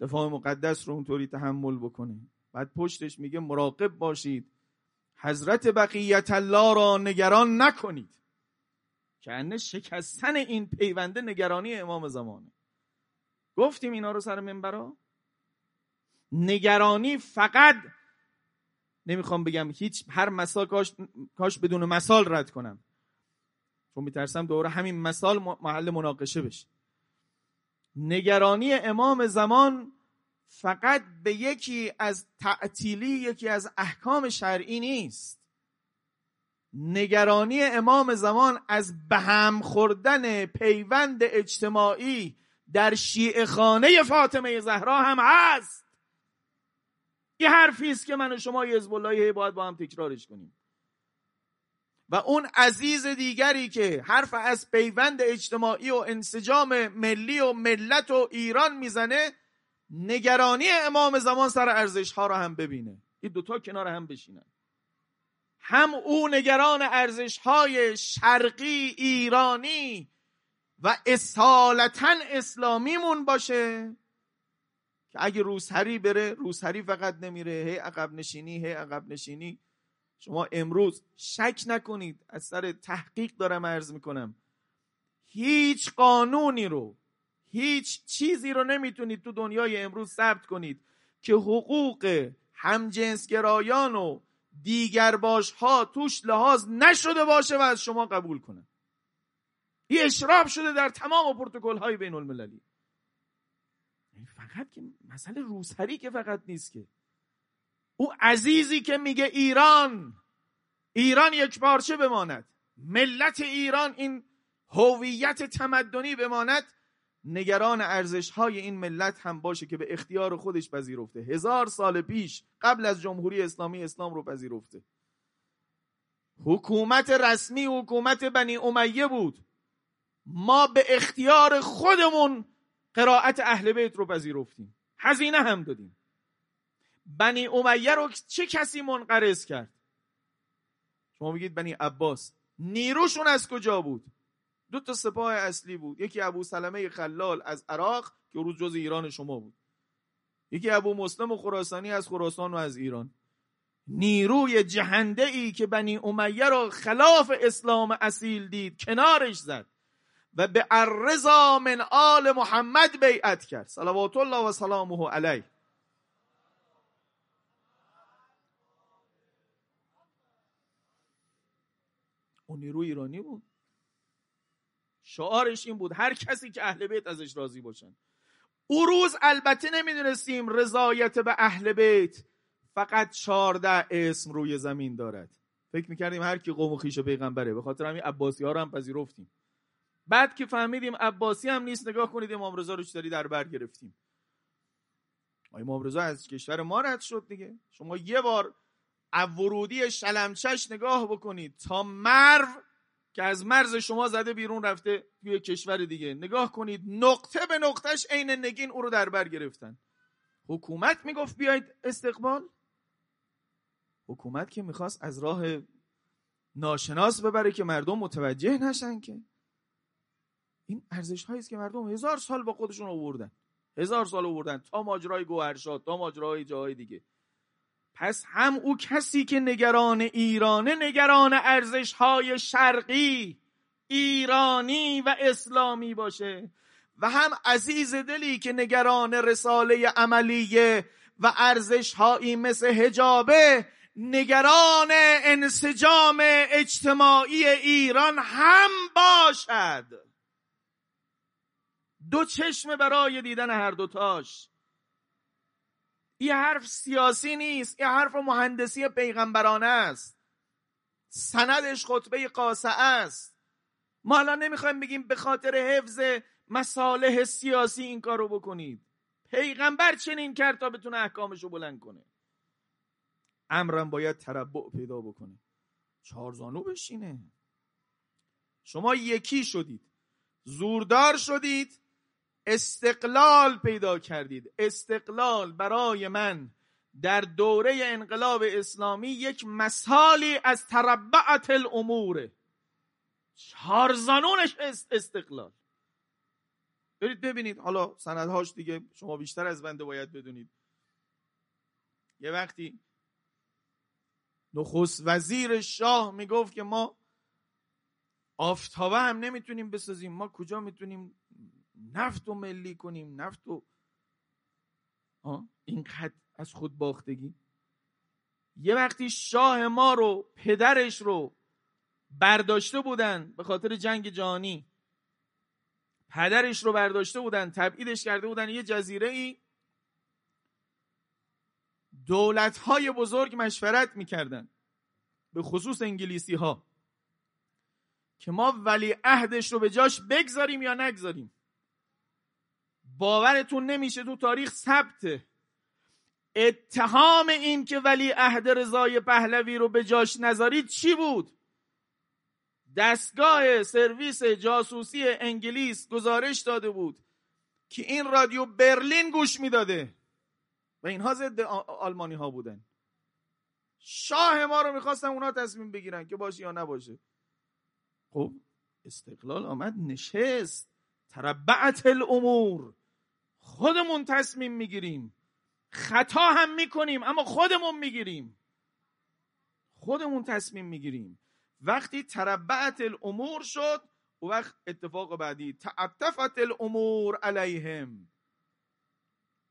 دفاع مقدس رو اونطوری تحمل بکنه. بعد پشتش میگه مراقب باشید. حضرت بقیت الله را نگران نکنید. که شکستن این پیونده نگرانی امام زمانه. گفتیم اینا رو سر منبرا؟ نگرانی فقط نمی‌خوام بگم هیچ هر مثال کاش, کاش بدون مثال رد کنم. چون میترسم دوره همین مثال محل مناقشه بشه. نگرانی امام زمان فقط به یکی از تعطیلی یکی از احکام شرعی نیست. نگرانی امام زمان از بهم خوردن پیوند اجتماعی در شیعه خانه فاطمه زهرا هم هست. این حرفی است که من و شما حزب الله باید با هم تکرارش کنیم. و اون عزیز دیگری که حرف از پیوند اجتماعی و انسجام ملی و ملت و ایران می‌زنه نگرانی امام زمان سر ارزش ها را هم ببینه. این دوتا کنار هم بشینن. هم او نگران ارزش های شرقی ایرانی و اصالتا اسلامیمون باشه که اگه روسری بره روسری فقط نمیره. هی عقب نشینی هی عقب نشینی. شما امروز شک نکنید. از سر تحقیق دارم عرض می‌کنم. هیچ قانونی رو هیچ چیزی رو نمی‌تونید تو دنیای امروز ثبت کنید که حقوق همجنسگرایان و دیگر باش ها توش لحاظ نشده باشه و از شما قبول کنه این اشراب شده در تمام پروتکل های بین المللی فقط که مسئله روسری که فقط نیست که. او عزیزی که میگه ایران ایران یک پارچه بماند. ملت ایران این هویت تمدنی بماند. نگران ارزش های این ملت هم باشه که به اختیار خودش پذیرفته. هزار سال پیش قبل از جمهوری اسلامی اسلام رو پذیرفته. حکومت رسمی حکومت بنی امیه بود. ما به اختیار خودمون قرائت اهل بیت رو پذیرفتیم. هزینه هم دادیم. بنی امیه رو چه کسی منقرض کرد؟ شما میگید بنی عباس. نیروشون از کجا بود؟ دو تا سپاه اصلی بود. یکی ابو سلمه خلال از عراق که روز جز ایران شما بود. یکی ابو مسلم و خراسانی از خراسان و از ایران. نیروی جهنده ای که بنی امیه را خلاف اسلام اصیل دید کنارش زد. و به الرضا من آل محمد بیعت کرد. صلوات الله و سلامه علیه. اون نیروی ایرانی بود. شعارش این بود هر کسی که اهل بیت ازش راضی باشن. او روز البته نمی‌دونستیم رضایت به اهل بیت فقط چارده اسم روی زمین دارد. فکر می‌کردیم هر کی قوم و خیش پیغمبره. به خاطر همین عباسی ها رو هم پذیرفتیم. بعد که فهمیدیم عباسی هم نیست نگاه کنید امام رضا رو چطوری در بر گرفتیم. امام رضا از کشور ما رد شد دیگه. شما یه بار ورودی شلمچش نگاه بکنید. تا مرو که از مرز شما زده بیرون رفته توی کشور دیگه. نگاه کنید نقطه به نقطهش عین نگین او رو در بر گرفتن. حکومت می‌گفت بیاید استقبال. حکومت که می‌خواست از راه ناشناس ببره که مردم متوجه نشن که. این ارزش هایی که مردم هزار سال با خودشون آوردن. هزار سال آوردن. تا ماجرای گوهرشاد تا ماجرای جاهای دیگه. پس هم او کسی که نگران ایرانه نگران ارزش های شرقی ایرانی و اسلامی باشه. و هم عزیز دلی که نگران رساله عملیه و ارزش هایی مثل هجابه نگران انسجام اجتماعی ایران هم باشد. دو چشم برای دیدن هر دوتاش. این حرف سیاسی نیست این حرف مهندسی پیغمبرانه است. سندش خطبه قاسعه است. ما الان نمی‌خوایم بگیم به خاطر حفظ مصالح سیاسی این کارو بکنید. پیغمبر چنین کرد تا بتونه احکامشو بلند کنه. امرم باید تربع پیدا بکنه. چهارزانو بشینه. شما یکی شدید. زوردار شدید. استقلال پیدا کردید. استقلال برای من در دوره انقلاب اسلامی یک مثالی از تربعت الامور. چهارزانونش استقلال. برید ببینید حالا سندهاش دیگه شما بیشتر از بنده باید بدونید. یه وقتی نخست وزیر شاه می‌گفت که ما آفتابه هم نمی‌تونیم بسازیم. ما کجا می‌تونیم نفت و ملی کنیم نفت و این خط از خود باختگی. یه وقتی شاه ما رو پدرش رو برداشته بودن به خاطر جنگ جهانی پدرش رو برداشته بودن تبعیدش کرده بودن یه جزیره ای دولت های بزرگ مشورت می‌کردن به خصوص انگلیسی ها که ما ولی عهدش رو به جاش بگذاریم یا نگذاریم. باورتون نمیشه تو تاریخ ثبته. اتهام این که ولی عهد رضای پهلوی رو به جاش نذارید چی بود؟ دستگاه سرویس جاسوسی انگلیس گزارش داده بود که این رادیو برلین گوش می‌داده. و اینها ضد آلمانی ها بودن. شاه ما رو می‌خواستن اونا تصمیم بگیرن که باشه یا نباشه. خب استقلال آمد نشست. تربعت الامور. خودمون تصمیم می‌گیریم. خطا هم می‌کنیم اما خودمون می‌گیریم. خودمون تصمیم می‌گیریم. وقتی تربعت الامور شد و وقت اتفاق بعدی تعطفت الامور علیهم.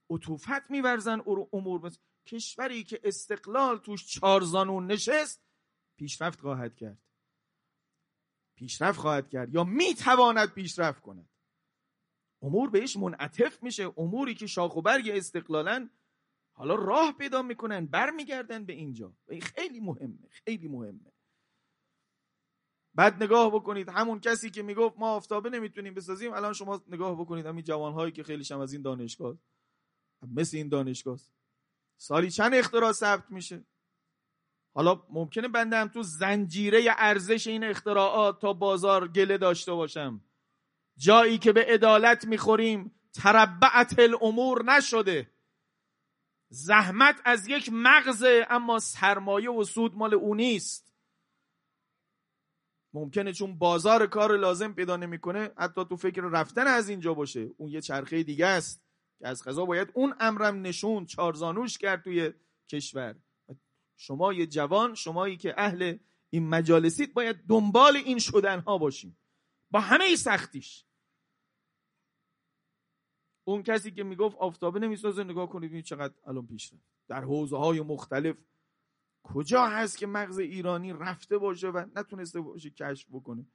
عطوفت میورزن امور. بس. کشوری که استقلال توش چهار زانون نشست پیشرفت خواهد کرد. پیشرفت خواهد کرد. یا می‌تواند پیشرفت کند. امور بهش منعطف میشه. اموری که شاخ و برگ استقلالن حالا راه پیدا می‌کنن برمیگردن به اینجا. این خیلی مهمه خیلی مهمه. بعد نگاه بکنید همون کسی که می‌گفت ما آفتابه نمی‌تونیم بسازیم الان شما نگاه بکنید همین جوانهایی که خیلی شم از این دانشگاه مثل این دانشگاه. سالی چند اختراع ثبت میشه؟ حالا ممکنه بنده هم تو زنجیره ارزش این اختراعات تا بازار گله داشته باشم. جایی که به عدالت می‌خوریم تربعت الامور نشده. زحمت از یک مغز اما سرمایه و سود مال او نیست. ممکنه چون بازار کار لازم پیدا نمی‌کنه حتی تو فکر رفتن از اینجا باشه. اون یه چرخه دیگه است که از قضا باید اون امرم نشون چارزانوش کرد توی کشور. شما یه جوان شمایی که اهل این مجالسید باید دنبال این شدن ها باشیم. با همه سختیش. اون کسی که می‌گفت آفتابه نمی‌سازه نگاه کنید این چقدر الان پیش رفت. در حوزه های مختلف کجا هست که مغز ایرانی رفته باشه و نتونسته باشه کشف بکنه؟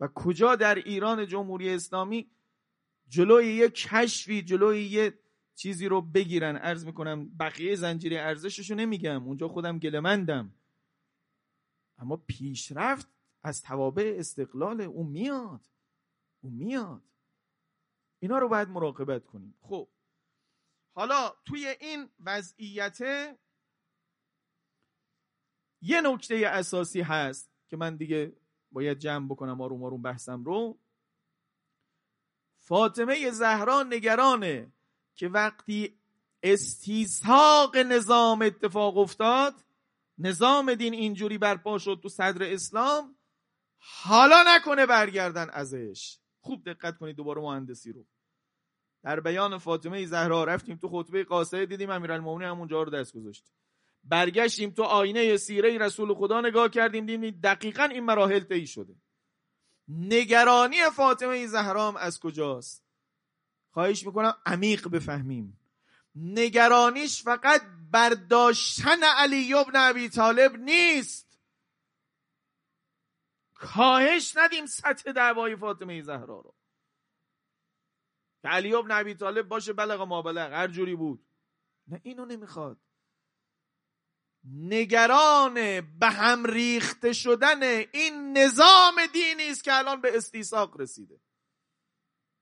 و کجا در ایران جمهوری اسلامی جلوی یه کشفی جلوی یه چیزی رو بگیرن؟ عرض می‌کنم بقیه زنجیره ارزششو نمیگم. اونجا خودم گلمندم اما پیشرفت از توابع استقلال. اون میاد. اون میاد. اینا رو باید مراقبت کنیم. خب. حالا توی این وضعیت یه نکته اساسی هست که من دیگه باید جمع بکنم آروم آروم بحثم رو. فاطمه زهرا نگرانه که وقتی استیساق نظام اتفاق افتاد نظام دین اینجوری برپا شد تو صدر اسلام حالا نکنه برگردن ازش. خوب دقت کنید دوباره مهندسی رو. در بیان فاطمه زهرا رفتیم تو خطبه قاصده دیدیم امیرالمومنین همونجا رو دست گذاشت. برگشتیم تو آینه سیره رسول خدا نگاه کردیم دیدیم دقیقا این مراحل طی شده. نگرانی فاطمه زهرام از کجاست؟ خواهش می‌کنم عمیق بفهمیم. نگرانیش فقط برداشتن علی ابن ابی طالب نیست. کاهش ندیم سطح دعوای فاطمه زهرا رو. که علی ابن طالب باشه بلغ ما بلغ هر جوری بود. نه اینو نمی‌خواد. نگران به هم ریخته شدن این نظام دینی است که الان به استیساق رسیده.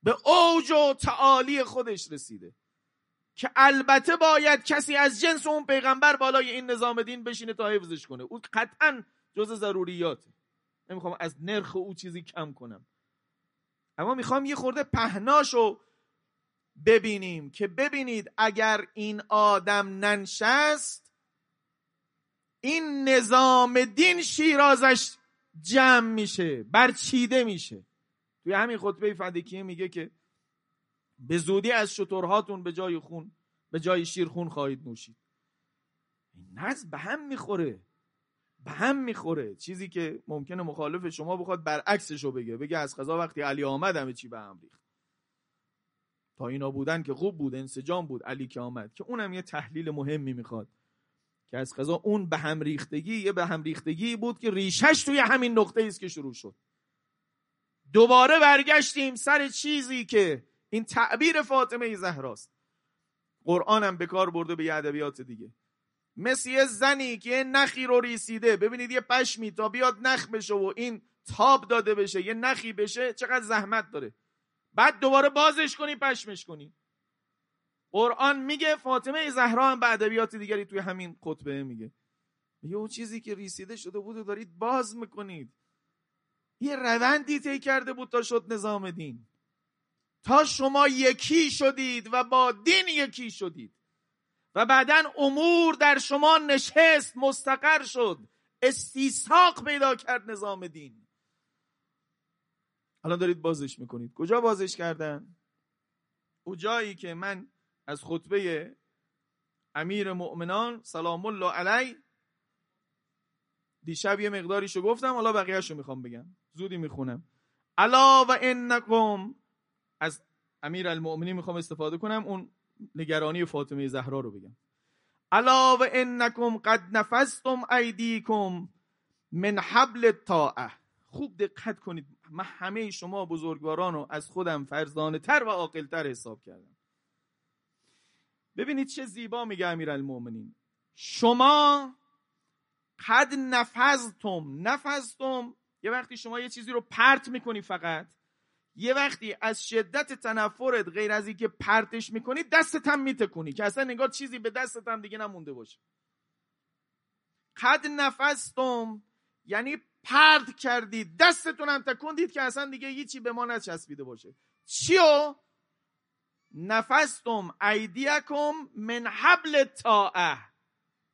به اوج و تعالی خودش رسیده. که البته باید کسی از جنس اون پیغمبر بالای این نظام دین بشینه تا حفظش کنه. او قطعا جز ضروریاته. نمی‌خوام از نرخ او چیزی کم کنم. اما می‌خوام یه خورده پهناشو ببینیم که ببینید اگر این آدم ننشست این نظام دین شیرازش جمع میشه برچیده میشه. توی همین خطبه فدکیه میگه که به زودی از شطورهاتون به جای خون به جای شیر خون خواهید نوشید. این نزد به هم می‌خوره به هم می‌خوره. چیزی که ممکنه مخالف شما بخواد برعکسش رو بگه. بگه از قضا وقتی علی آمد همه چی به هم ریخت. تا بودن که خوب بود انسجام بود علی که آمد که اونم یه تحلیل مهمی می‌خواد. که از قضا اون به هم ریختگی یه به هم ریختگی بود که ریشش توی همین نقطه است که شروع شد. دوباره برگشتیم سر چیزی که این تعبیر فاطمه زهراست. قرآن هم به کار برده به ادبیات دیگه. مثل یه زنی که یه نخی رو ریسیده ببینید یه پشمی تا بیاد نخ بشه و این تاب داده بشه یه نخی بشه چقدر زحمت داره. بعد دوباره بازش کنی پشمش کنی. قرآن میگه فاطمه زهرا هم به ادبیات دیگری توی همین خطبه میگه. میگه اون چیزی که ریسیده شده بود و دارید باز می‌کنید. یه روندی طی کرده بود تا شد نظام دین. تا شما یکی شدید و با دین یکی شدید. و بعدا امور در شما نشست مستقر شد. استیساق پیدا کرد نظام دین. الان دارید بازش می‌کنید. کجا بازش کردن؟ او جایی که من از خطبه امیر مؤمنان سلام الله علی دیشب یه مقداریشو گفتم حالا بقیهشو می‌خوام بگم. زودی می‌خونم. الا و انکم از امیر المؤمنین می‌خوام استفاده کنم اون نگرانی فاطمه زهرا رو بگم. الا و انکم قد نفستم ایدیکم من حبل الطاعه. خوب دقت کنید. من همه شما بزرگواران رو از خودم فرزانه تر و عاقلتر حساب کردم. ببینید چه زیبا میگه المؤمنین شما قد نفذتم نفذتم. یه وقتی شما یه چیزی رو پرت می‌کنی فقط یه وقتی از شدت تنفرت غیر از اینکه پرتش می‌کنی دستت هم میتکنی که اصلا نگاه چیزی به دستت هم دیگه نمونده باشه. قد نفستم یعنی پرت کردید دستتون هم تکندید که اصلا دیگه هیچی به ما نچسبیده باشه. چیو؟ نفستم ایدیکم من حبل طاعه.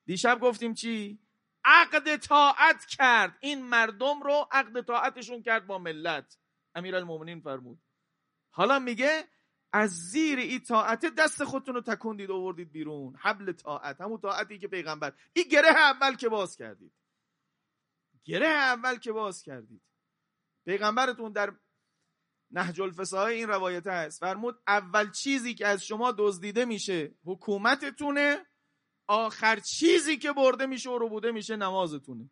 دیشب گفتیم چی؟ عقد طاعت کرد. این مردم رو عقد طاعتشون کرد با ملت. امیرالمومنین فرمود. حالا میگه از زیر این طاعت دست خودتون رو تکندید آوردید بیرون. حبل طاعت همون طاعتی که پیغمبر. این گره اول که باز کردید. گره اول که باز کردید. پیغمبرتون در نهج الفساهای این روایت هست. فرمود اول چیزی که از شما دزدیده میشه حکومتتونه آخر چیزی که برده میشه و بوده میشه نمازتونه.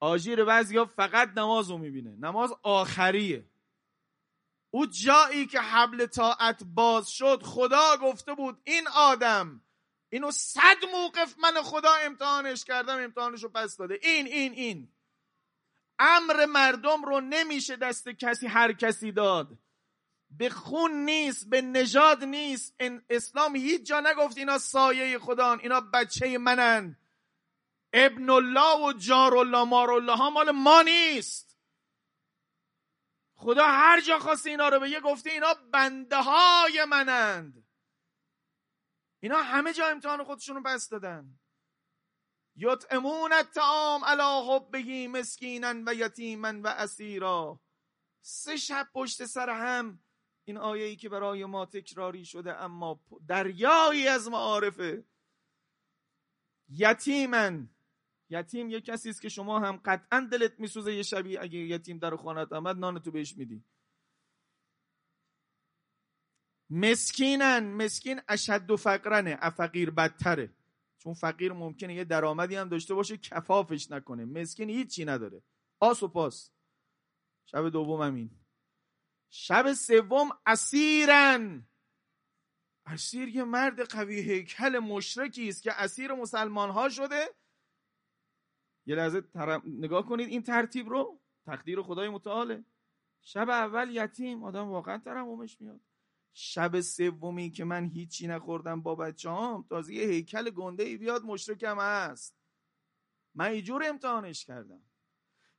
آژیر بعضی ها فقط نماز رو می‌بینه. نماز آخریه. او جایی که حبل طاعت باز شد خدا گفته بود این آدم اینو صد موقف من خدا امتحانش کردم امتحانش رو پس داده. این این این. امر مردم رو نمیشه دست کسی هر کسی داد. به خون نیست به نژاد نیست. اسلام هیچ جا نگفت اینا سایه خدان اینا بچه منن. ابن الله و جار الله مار الله ها مال ما نیست. خدا هر جا خواست اینا رو بگه گفته اینا بنده های منند. اینا همه جا امتحان خودشون رو بست دادن. یطعمون الطعام علی حبه مسکینا و یتیما و اسیرا. سه شب پشت سر هم این آیه ای که برای ما تکراری شده اما دریایی از معارفه. یتیمن. یتیم یه کسی است که شما هم قطعا دلت میسوزه یه شبی اگه یتیم در خانت آمد نان تو بهش میدی. مسکینن مسکین اشد و فقرنه. افقیر بدتره. چون فقیر ممکنه یه درآمدی هم داشته باشه کفافش نکنه. مسکین هیچی نداره. آس و پاس. شب دوم همین شب سوم اسیرن. اسیر یه مرد قوی هیکل مشرکی است که اسیر مسلمان ها شده. یه لحظه نگاه کنید این ترتیب رو. تقدیر خدای متعاله. شب اول یتیم. آدم واقعا ترحمش میاد. شب سومی که من هیچی نخوردم با بچه هم تازه یه هیکل گنده ای بیاد مشرکم هست. من ایجور امتحانش کردم.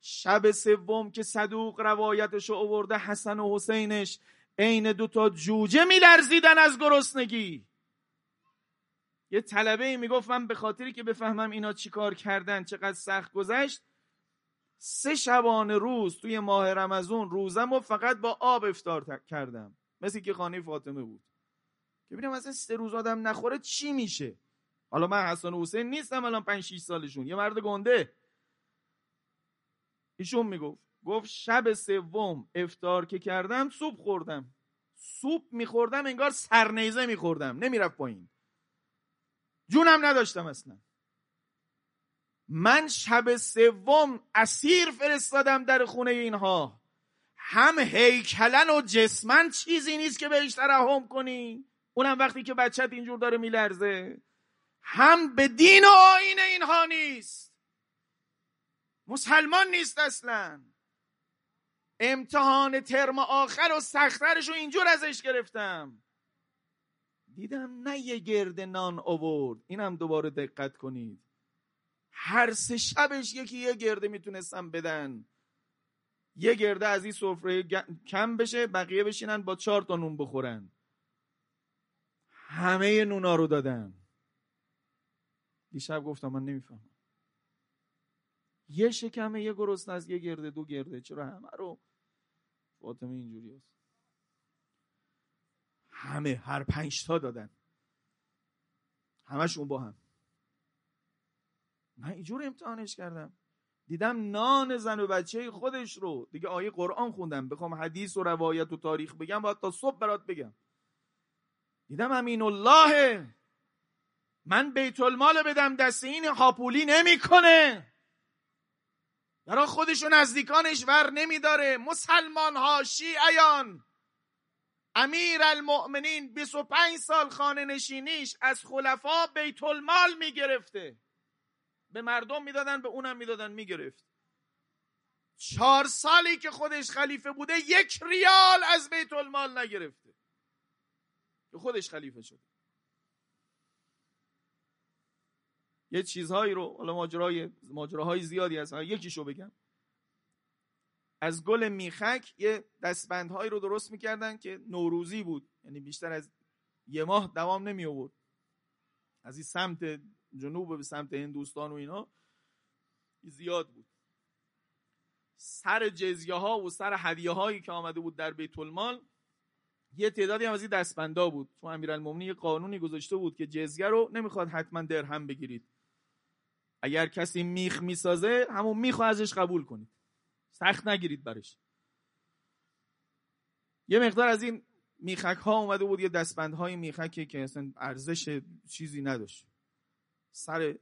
شب سوم که صدوق روایتش آورده حسن و حسینش عین دوتا جوجه میلرزیدن از گرسنگی. یه طلبه ای می‌گفت من به خاطری که بفهمم اینا چیکار کردن چقدر سخت گذشت سه شبانه روز توی ماه رمزون روزم و فقط با آب افتار کردم. مثل که خانه فاطمه بود. که ببینم اصلا سه روز آدم نخوره چی میشه؟ حالا من حسن و حسین نیستم الان 5 6 سالشون. یه مرد گنده. ایشون می‌گفت گفت شب سوم افتار که کردم سوپ خوردم. سوپ میخوردم انگار سرنیزه میخوردم. نمی‌رفت پایین. جونم نداشتم اصلا. من شب سوم اسیر فرستادم در خونه اینها. هم هیکلن و جسمن چیزی نیست که بهش ترحم کنی. اونم وقتی که بچت اینجور داره میلرزه. هم به دین و آین اینها نیست. مسلمان نیست اصلا. امتحان ترم آخر و سخترش رو اینجور ازش گرفتم. دیدم نه یه گرد نان آورد. اینم دوباره دقت کنید. هر سه شبش یکی یه گرده می‌تونستم بدن. یه گرده از این سفره کم بشه بقیه بشینن با چهار تا نون بخورن. همه نونا رو دادن. دیشب گفتم من نمی‌فهمم. یه شکمه یه گرسنه از یه گرده دو گرده. چرا همه رو؟ فاطمه اینجوری هست همه هر پنج تا دادن. همشون با هم. من اینجور امتحانش کردم. دیدم نان زن و بچه خودش رو. دیگه آیه قرآن خوندم. بخوام حدیث و روایت و تاریخ بگم باید تا صبح برات بگم. دیدم امین الله من بیت المال بدم دست این هاپولی نمی‌کنه. برا خودش و نزدیکانش ور نمیداره. مسلمان ها شیعیان امیر المؤمنین 25 سال خانه نشینیش از خلفا بیت المال می‌گرفته. به مردم می‌دادن به اونم می‌دادن می‌گرفت. چهار سالی که خودش خلیفه بوده یک ریال از بیت المال نگرفته. که خودش خلیفه شده. یه چیزهایی رو حالا ماجرای ماجراهای زیادی هست. یکیشو بگم. از گل میخک یه دستبندهایی رو درست می‌کردن که نوروزی بود. یعنی بیشتر از یه ماه دوام نمی آورد از این سمت جنوب به سمت هندوستان و اینا زیاد بود. سر جزیه ها و سر هدیه هایی که آمده بود در بیت المال یه تعدادی هم از این دستبندا بود. تو امیرالمومنین یه قانونی گذاشته بود که جزیه رو نمی‌خواد حتما درهم بگیرید. اگر کسی میخ می‌سازه همون میخو ازش قبول کنید. سخت نگیرید برش. یه مقدار از این میخک ها اومده بود یه دستبند های میخکی که اصلا ارزش چیزی نداشت. سر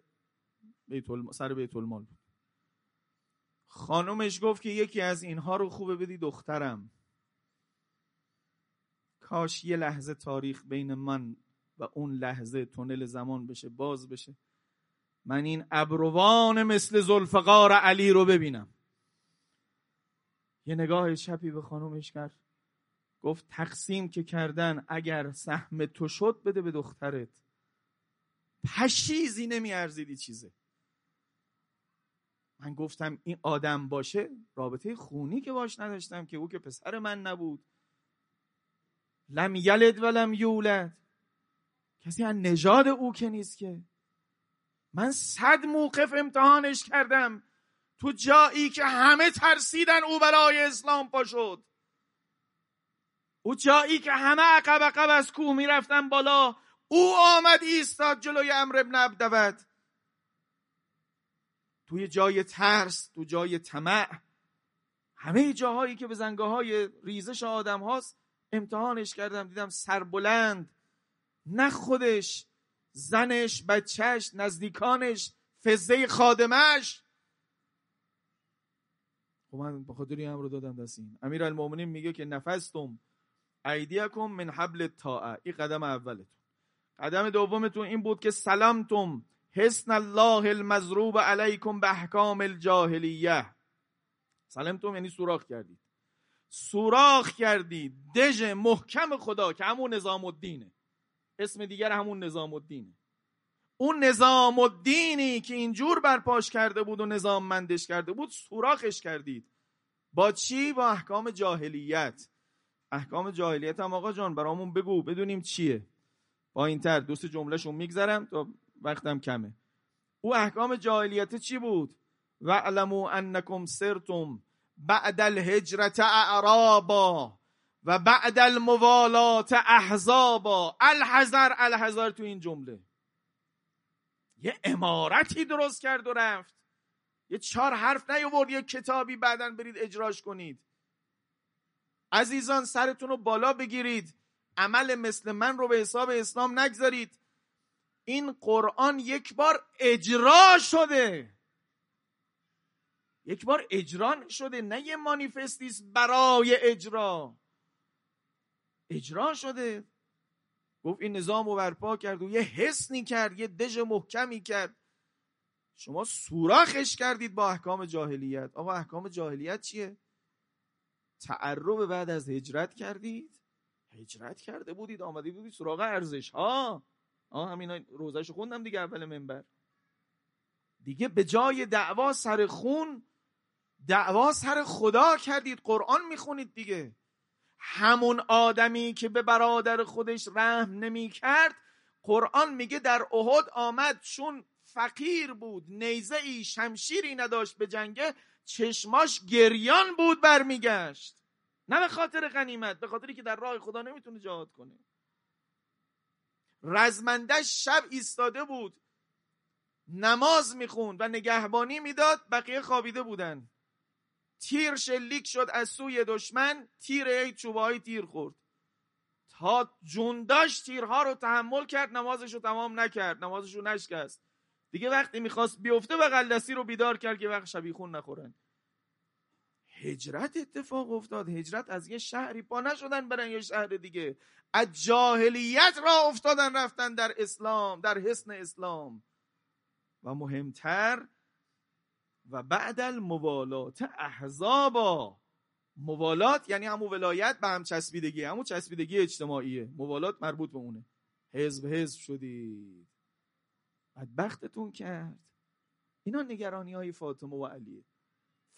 بیت سر بیت المال بود. خانومش گفت که یکی از اینها رو خوبه بدی دخترم. کاش یه لحظه تاریخ بین من و اون لحظه تونل زمان بشه باز بشه. من این ابروان مثل زلفقار علی رو ببینم. یه نگاه چپی به خانومش کرد گفت تقسیم که کردن اگر سهم تو شد بده به دخترت. پشیزی نمی ارزیدی چیزه. من گفتم این آدم باشه رابطه خونی که باش نداشتم که او که پسر من نبود. لم یلد ولم یولد. کسی از نژاد او که نیست که. من صد موقف امتحانش کردم. تو جایی که همه ترسیدن او برای اسلام پا شد. او جایی که همه عقب عقب از کوه می‌رفتن بالا. او آمد ایستاد جلوی امر ابن عبدود توی جای ترس تو جای طمع همه جاهایی که به زنگاه های ریزش آدم هاست امتحانش کردم دیدم سربلند نه خودش زنش بچهش نزدیکانش فزه خادمش. خب من به خاطر این رو دادم دست این. امیر میگه که نفستم ایدیکم من حبل طاعه این قدم اولتون قدم دومتون این بود که سلامتم. حسن الله المضروب علیکم به احکام الجاهلیه. سلامتم یعنی سوراخ کردید. سوراخ کردید. دژ محکم خدا که همون نظام الدینه اسم دیگر همون نظام الدینه اون نظام الدینی که اینجور برپاش کرده بود و نظام مندش کرده بود سوراخش کردید. با چی؟ با احکام جاهلیت. احکام جاهلیت هم آقا جان برامون بگو بدونیم چیه. با این تر دوست جملهشون میگذرم تا وقتم کمه. او احکام جاهلیت چی بود؟ وعلمو انکم سرتم بعد الهجرت اعرابا و بعد الموالات احزابا. الحذر الحذر تو این جمله. یه امارتی درست کرد و رفت. یه چهار حرف نیاورد یه کتابی بعدا برید اجراش کنید. عزیزان سرتون رو بالا بگیرید. عمل مثل من رو به حساب اسلام نگذارید. این قرآن یک بار اجرا شده. یک بار اجرا شده نه یه مانیفستیست برای اجرا. اجرا شده. گفت این نظام رو برپا کرد و یه حسنی کرد یه دژ محکمی کرد. شما سوراخش کردید با احکام جاهلیت. آقا احکام جاهلیت چیه؟ تعرب بعد از هجرت کردید. هجرت کرده بودید آمده بودید سراغ ارزش. ها آه همین روزش خوندم دیگه اول منبر. دیگه به جای دعوا سر خون دعوا سر خدا کردید قرآن می‌خونید دیگه. همون آدمی که به برادر خودش رحم نمی کرد قرآن میگه در احد آمد چون فقیر بود نیزه ای شمشیری نداشت به جنگه چشماش گریان بود برمیگشت. نه به خاطر غنیمت به خاطری که در راه خدا نمی‌تونه جهاد کنه. رزمندش شب ایستاده بود. نماز می‌خوند و نگهبانی می‌داد بقیه خوابیده بودن. تیر شلیک شد از سوی دشمن تیر ای چوبه تیر خورد. تا جونداش تیرها رو تحمل کرد نمازش رو تمام نکرد نمازش رو نشکست. دیگه وقتی می‌خواست بیفته و دستی رو بیدار کرد که وقت شبیخون نخورن. هجرت اتفاق افتاد. هجرت از یه شهری پا نشدن برن یه شهر دیگه. از جاهلیت را افتادن رفتن در اسلام در حسن اسلام. و مهمتر و بعد الموالات احزابا. موالات یعنی همون ولایت به هم چسبیدگی همون چسبیدگی اجتماعیه. موالات مربوط به اونه. حزب حزب شدید. بدبختتون کرد. اینا نگرانی های فاطمه و علیه.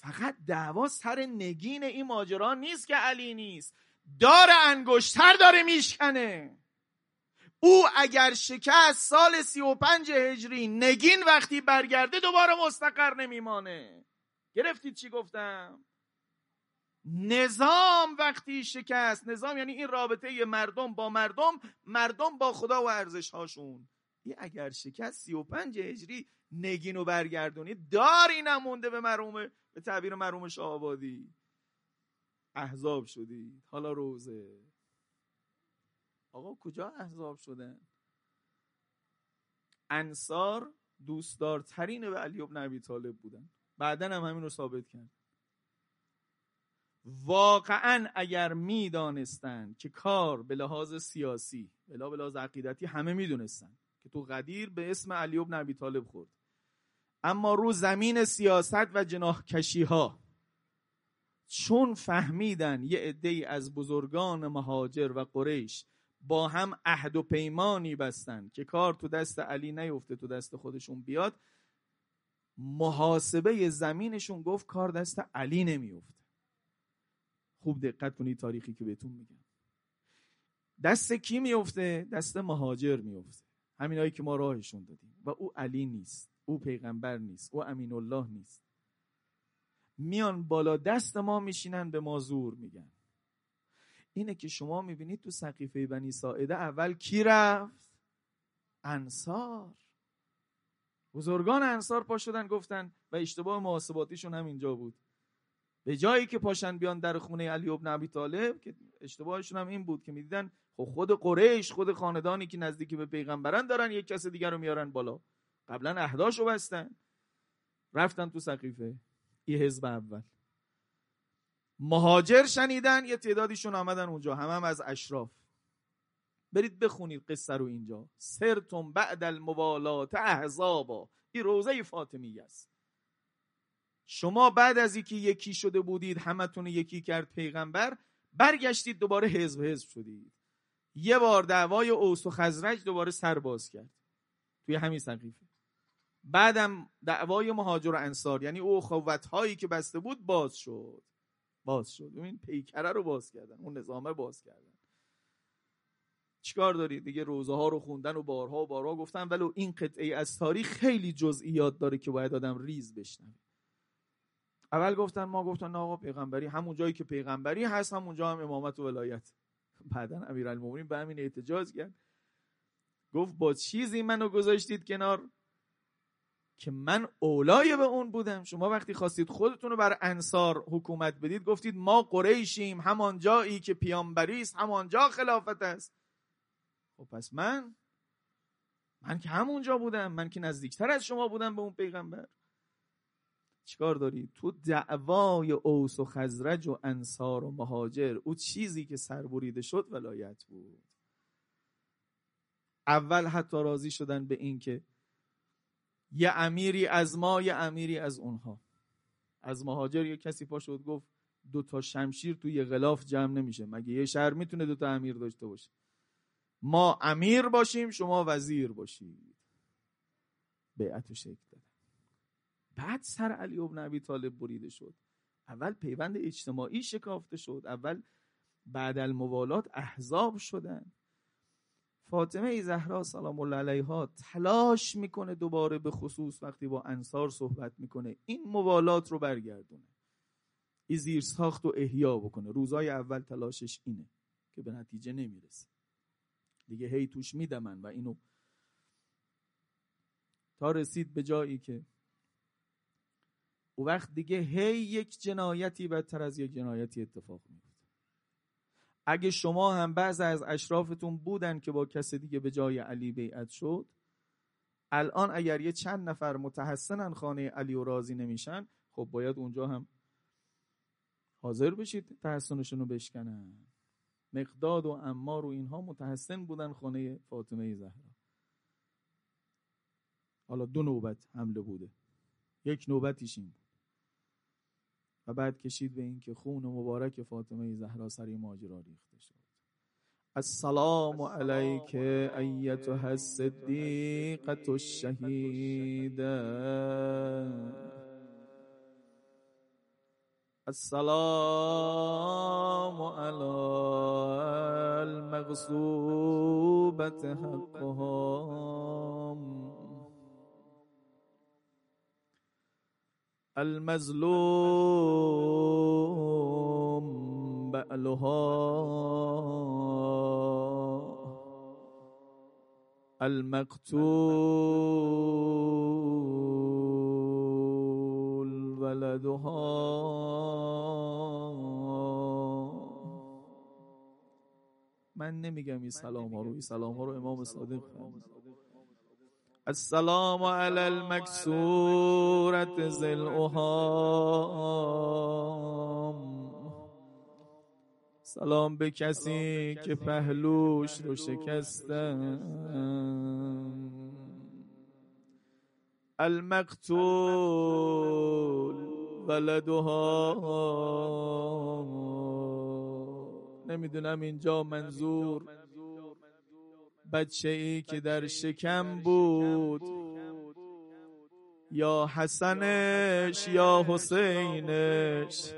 فقط دعوا سر نگین این ماجرا نیست که علی نیست. دار انگشتر داره میشکنه. او اگر شکست سال سی و پنج هجری نگین وقتی برگرده دوباره مستقر نمیمانه. گرفتید چی گفتم؟ نظام وقتی شکست نظام یعنی این رابطه مردم با مردم مردم با خدا و ارزش هاشون اگر شکست 35 هجری نگین و برگردونی. داری نمونده به مرومه به تعبیر مروم شاهآبادی. احزاب شدی. حالا روزه. آقا کجا احزاب شدن؟ انصار دوستدارترین به علی ابن ابی طالب بودن. بعدا هم همین رو ثابت کرد. واقعا اگر می‌دانستند که کار به لحاظ سیاسی به لحاظ عقیدتی همه می‌دونستن که تو قدیر به اسم علی ابن ابی طالب خورد. اما رو زمین سیاست و جناح کشی ها چون فهمیدن یه عده از بزرگان مهاجر و قریش با هم عهد و پیمانی بستن که کار تو دست علی نیفته تو دست خودشون بیاد محاسبه زمینشون گفت کار دست علی نمیفته خوب دقت کنید تاریخی که بهتون میگم. دست کی میفته دست مهاجر میفته همینایی که ما راهشون دادیم. و او علی نیست. او پیغمبر نیست او امین الله نیست. میان بالا دست ما میشینن به ما زور میگن. اینه که شما می‌بینید تو سقیفه بنی ساعده اول کی رفت؟ انصار. بزرگان انصار پا شدن گفتن و اشتباه محاسباتیشون هم اینجا بود. به جایی که پاشن بیان در خونه علی ابن ابی طالب که اشتباهشون هم این بود که می‌دیدن خب خود قریش خود خاندانی که نزدیکی به پیغمبران دارن یک کس دیگر رو میارن بالا. قبلا اهداشو بستن. رفتن تو سقیفه. یه حزب اول. مهاجر شنیدن یه تعدادیشون آمدن اونجا. هم, هم از اشراف. برید بخونید قصه رو اینجا. سرتم بعد الموالات احزابا. این روزه فاطمی است. شما بعد از اینکه یکی شده بودید همتون یکی کرد پیغمبر برگشتید دوباره حزب حزب شدید. یه بار دعوای اوس و خزرج دوباره سر باز کرد. توی همین سقیفه. بعدم دعوای مهاجر و انصار یعنی او خوت هایی که بسته بود باز شد. باز شد. این پیکره رو باز کردن اون نظامه باز کردن. چیکار دارید دیگه روزه ها رو خوندن و بارها و بارها گفتن ولی این قطعه از تاریخ خیلی جزئیات داره که باید آدم ریز بشنوه. اول گفتن ما گفتن آقا پیغمبری همون جایی که پیغمبری هست همونجا هم امامت و ولایت. بعدا امیرالمومنین به همین احتجاج کرد. گفت با چیزی منو گذاشتید کنار؟ که من اولای به اون بودم. شما وقتی خواستید خودتون رو بر انصار حکومت بدید گفتید ما قریشیم همان جایی که پیامبری است همانجا خلافت است. خب پس من من که همونجا بودم من که نزدیکتر از شما بودم به اون پیغمبر. چیکار داری؟ تو دعوای اوس و خزرج و انصار و مهاجر او چیزی که سربریده شد ولایت بود. اول حتی راضی شدن به این که یه امیری از ما یه امیری از اونها. از مهاجر یه کسی پا شد گفت دو تا شمشیر توی یه غلاف جمع نمیشه. مگه یه شهر می‌تونه دو تا امیر داشته باشه؟ ما امیر باشیم شما وزیر باشید. بیعت شکل دادن. بعد سر علی ابن ابی طالب بریده شد. اول پیوند اجتماعی شکافته شد. اول بعد الموالات احزاب شدن. فاطمه زهرا سلام الله علیها تلاش می‌کنه دوباره به خصوص وقتی با انصار صحبت می‌کنه این موالات رو برگردونه. این زیر ساخت و احیا بکنه. روزای اول تلاشش اینه که به نتیجه نمی‌رسه. دیگه هی توش میدمن و اینو تا رسید به جایی که او وقت دیگه هی یک جنایتی بدتر از یک جنایتی اتفاق میفته اگه شما هم بعض از اشرافتون بودن که با کس دیگه به جای علی بیعت شد الان اگر یه چند نفر متحسنن خانه علی و راضی نمیشن خب باید اونجا هم حاضر بشید تحسنشون رو بشکنن. مقداد و امار و اینها متحسن بودن خانه فاطمه زهرا. حالا دو نوبت حمله بوده. یک نوبتیش این و بعد کشید به اینکه خون مبارک فاطمه زهرا سری ماجرا ریخته شد. السلام علیک ایتها الصدیقه الشهیده السلام علی المغصوبة حقهم. المظلوم يسألها المقتول ولدها. من نمیگم این سلام ها رو این سلام ها رو امام صادق السلام علی المکسورت زلعهام سلام به کسی که پهلوش رو شکستن المقتول ولدها. نمی‌دونم اینجا منظور بچه ای که در شکم بود یا حسنش یا حسینش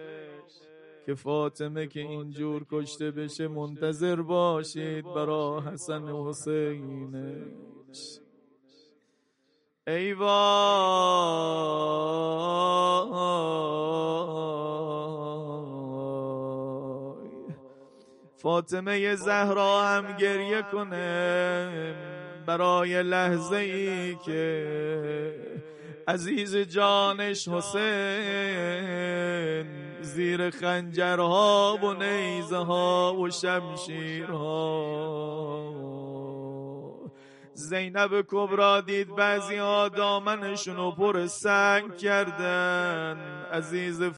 که فاطمه که اینجور کشته بشه منتظر باشید برا حسن و حسینش. ای فاطمه زهرا هم گریه کنه برای لحظه ای که عزیز جانش حسین زیر خنجرها و نیزه و شمشیرها. زینب کبرا دید بعضی ها دامنشون پر سنگ کردن. عزیز